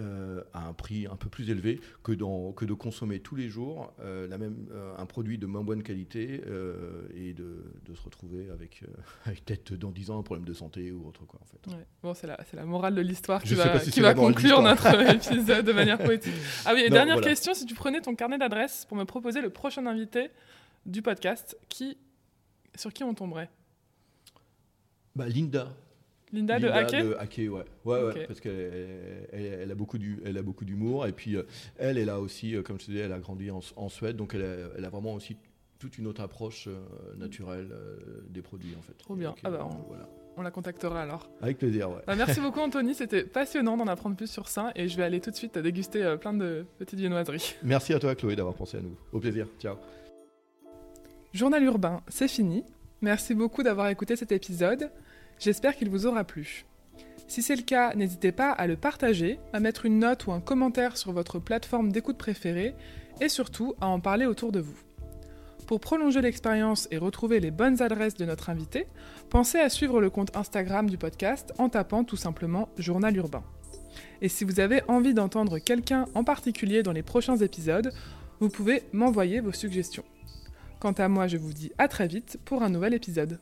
euh, à un prix un peu plus élevé que, dans, que de consommer tous les jours euh, la même, euh, un produit de moins bonne qualité et de, de, se retrouver avec, [laughs] avec peut-être dans 10 ans un problème de santé ou autre. Quoi, en fait. Bon, c'est la, la, morale de l'histoire qui va, qui va conclure notre épisode de manière [laughs] poétique. Ah oui, et dernière question, si tu prenais ton carnet d'adresses pour me proposer le prochain invité du podcast, qui, sur qui on tomberait? Bah, Linda. Linda, de Hake de Hake, ouais. Ouais, ouais parce qu'elle elle, a beaucoup du, elle a beaucoup d'humour. Et puis, euh, elle, elle a aussi, euh, comme je te disais, elle a grandi en, Suède. Donc, elle a, elle a, vraiment aussi toute une autre approche euh, naturelle des produits, en fait. Trop bien. ah bah, on, voilà. on, la contactera alors. Avec plaisir, ouais. Bah, merci [laughs] beaucoup, Anthony. C'était passionnant d'en apprendre plus sur ça. Et je vais aller tout de suite déguster plein de petites viennoiseries. [laughs] Merci à toi, Chloé, d'avoir pensé à nous. Au plaisir. Ciao. Journal urbain, c'est fini. Merci beaucoup d'avoir écouté cet épisode. J'espère qu'il vous aura plu. Si c'est le cas, n'hésitez pas à le partager, à mettre une note ou un commentaire sur votre plateforme d'écoute préférée et surtout à en parler autour de vous. Pour prolonger l'expérience et retrouver les bonnes adresses de notre invité, pensez à suivre le compte Instagram du podcast en tapant tout simplement Journal Urbain. Et si vous avez envie d'entendre quelqu'un en particulier dans les prochains épisodes, vous pouvez m'envoyer vos suggestions. Quant à moi, je vous dis à très vite pour un nouvel épisode.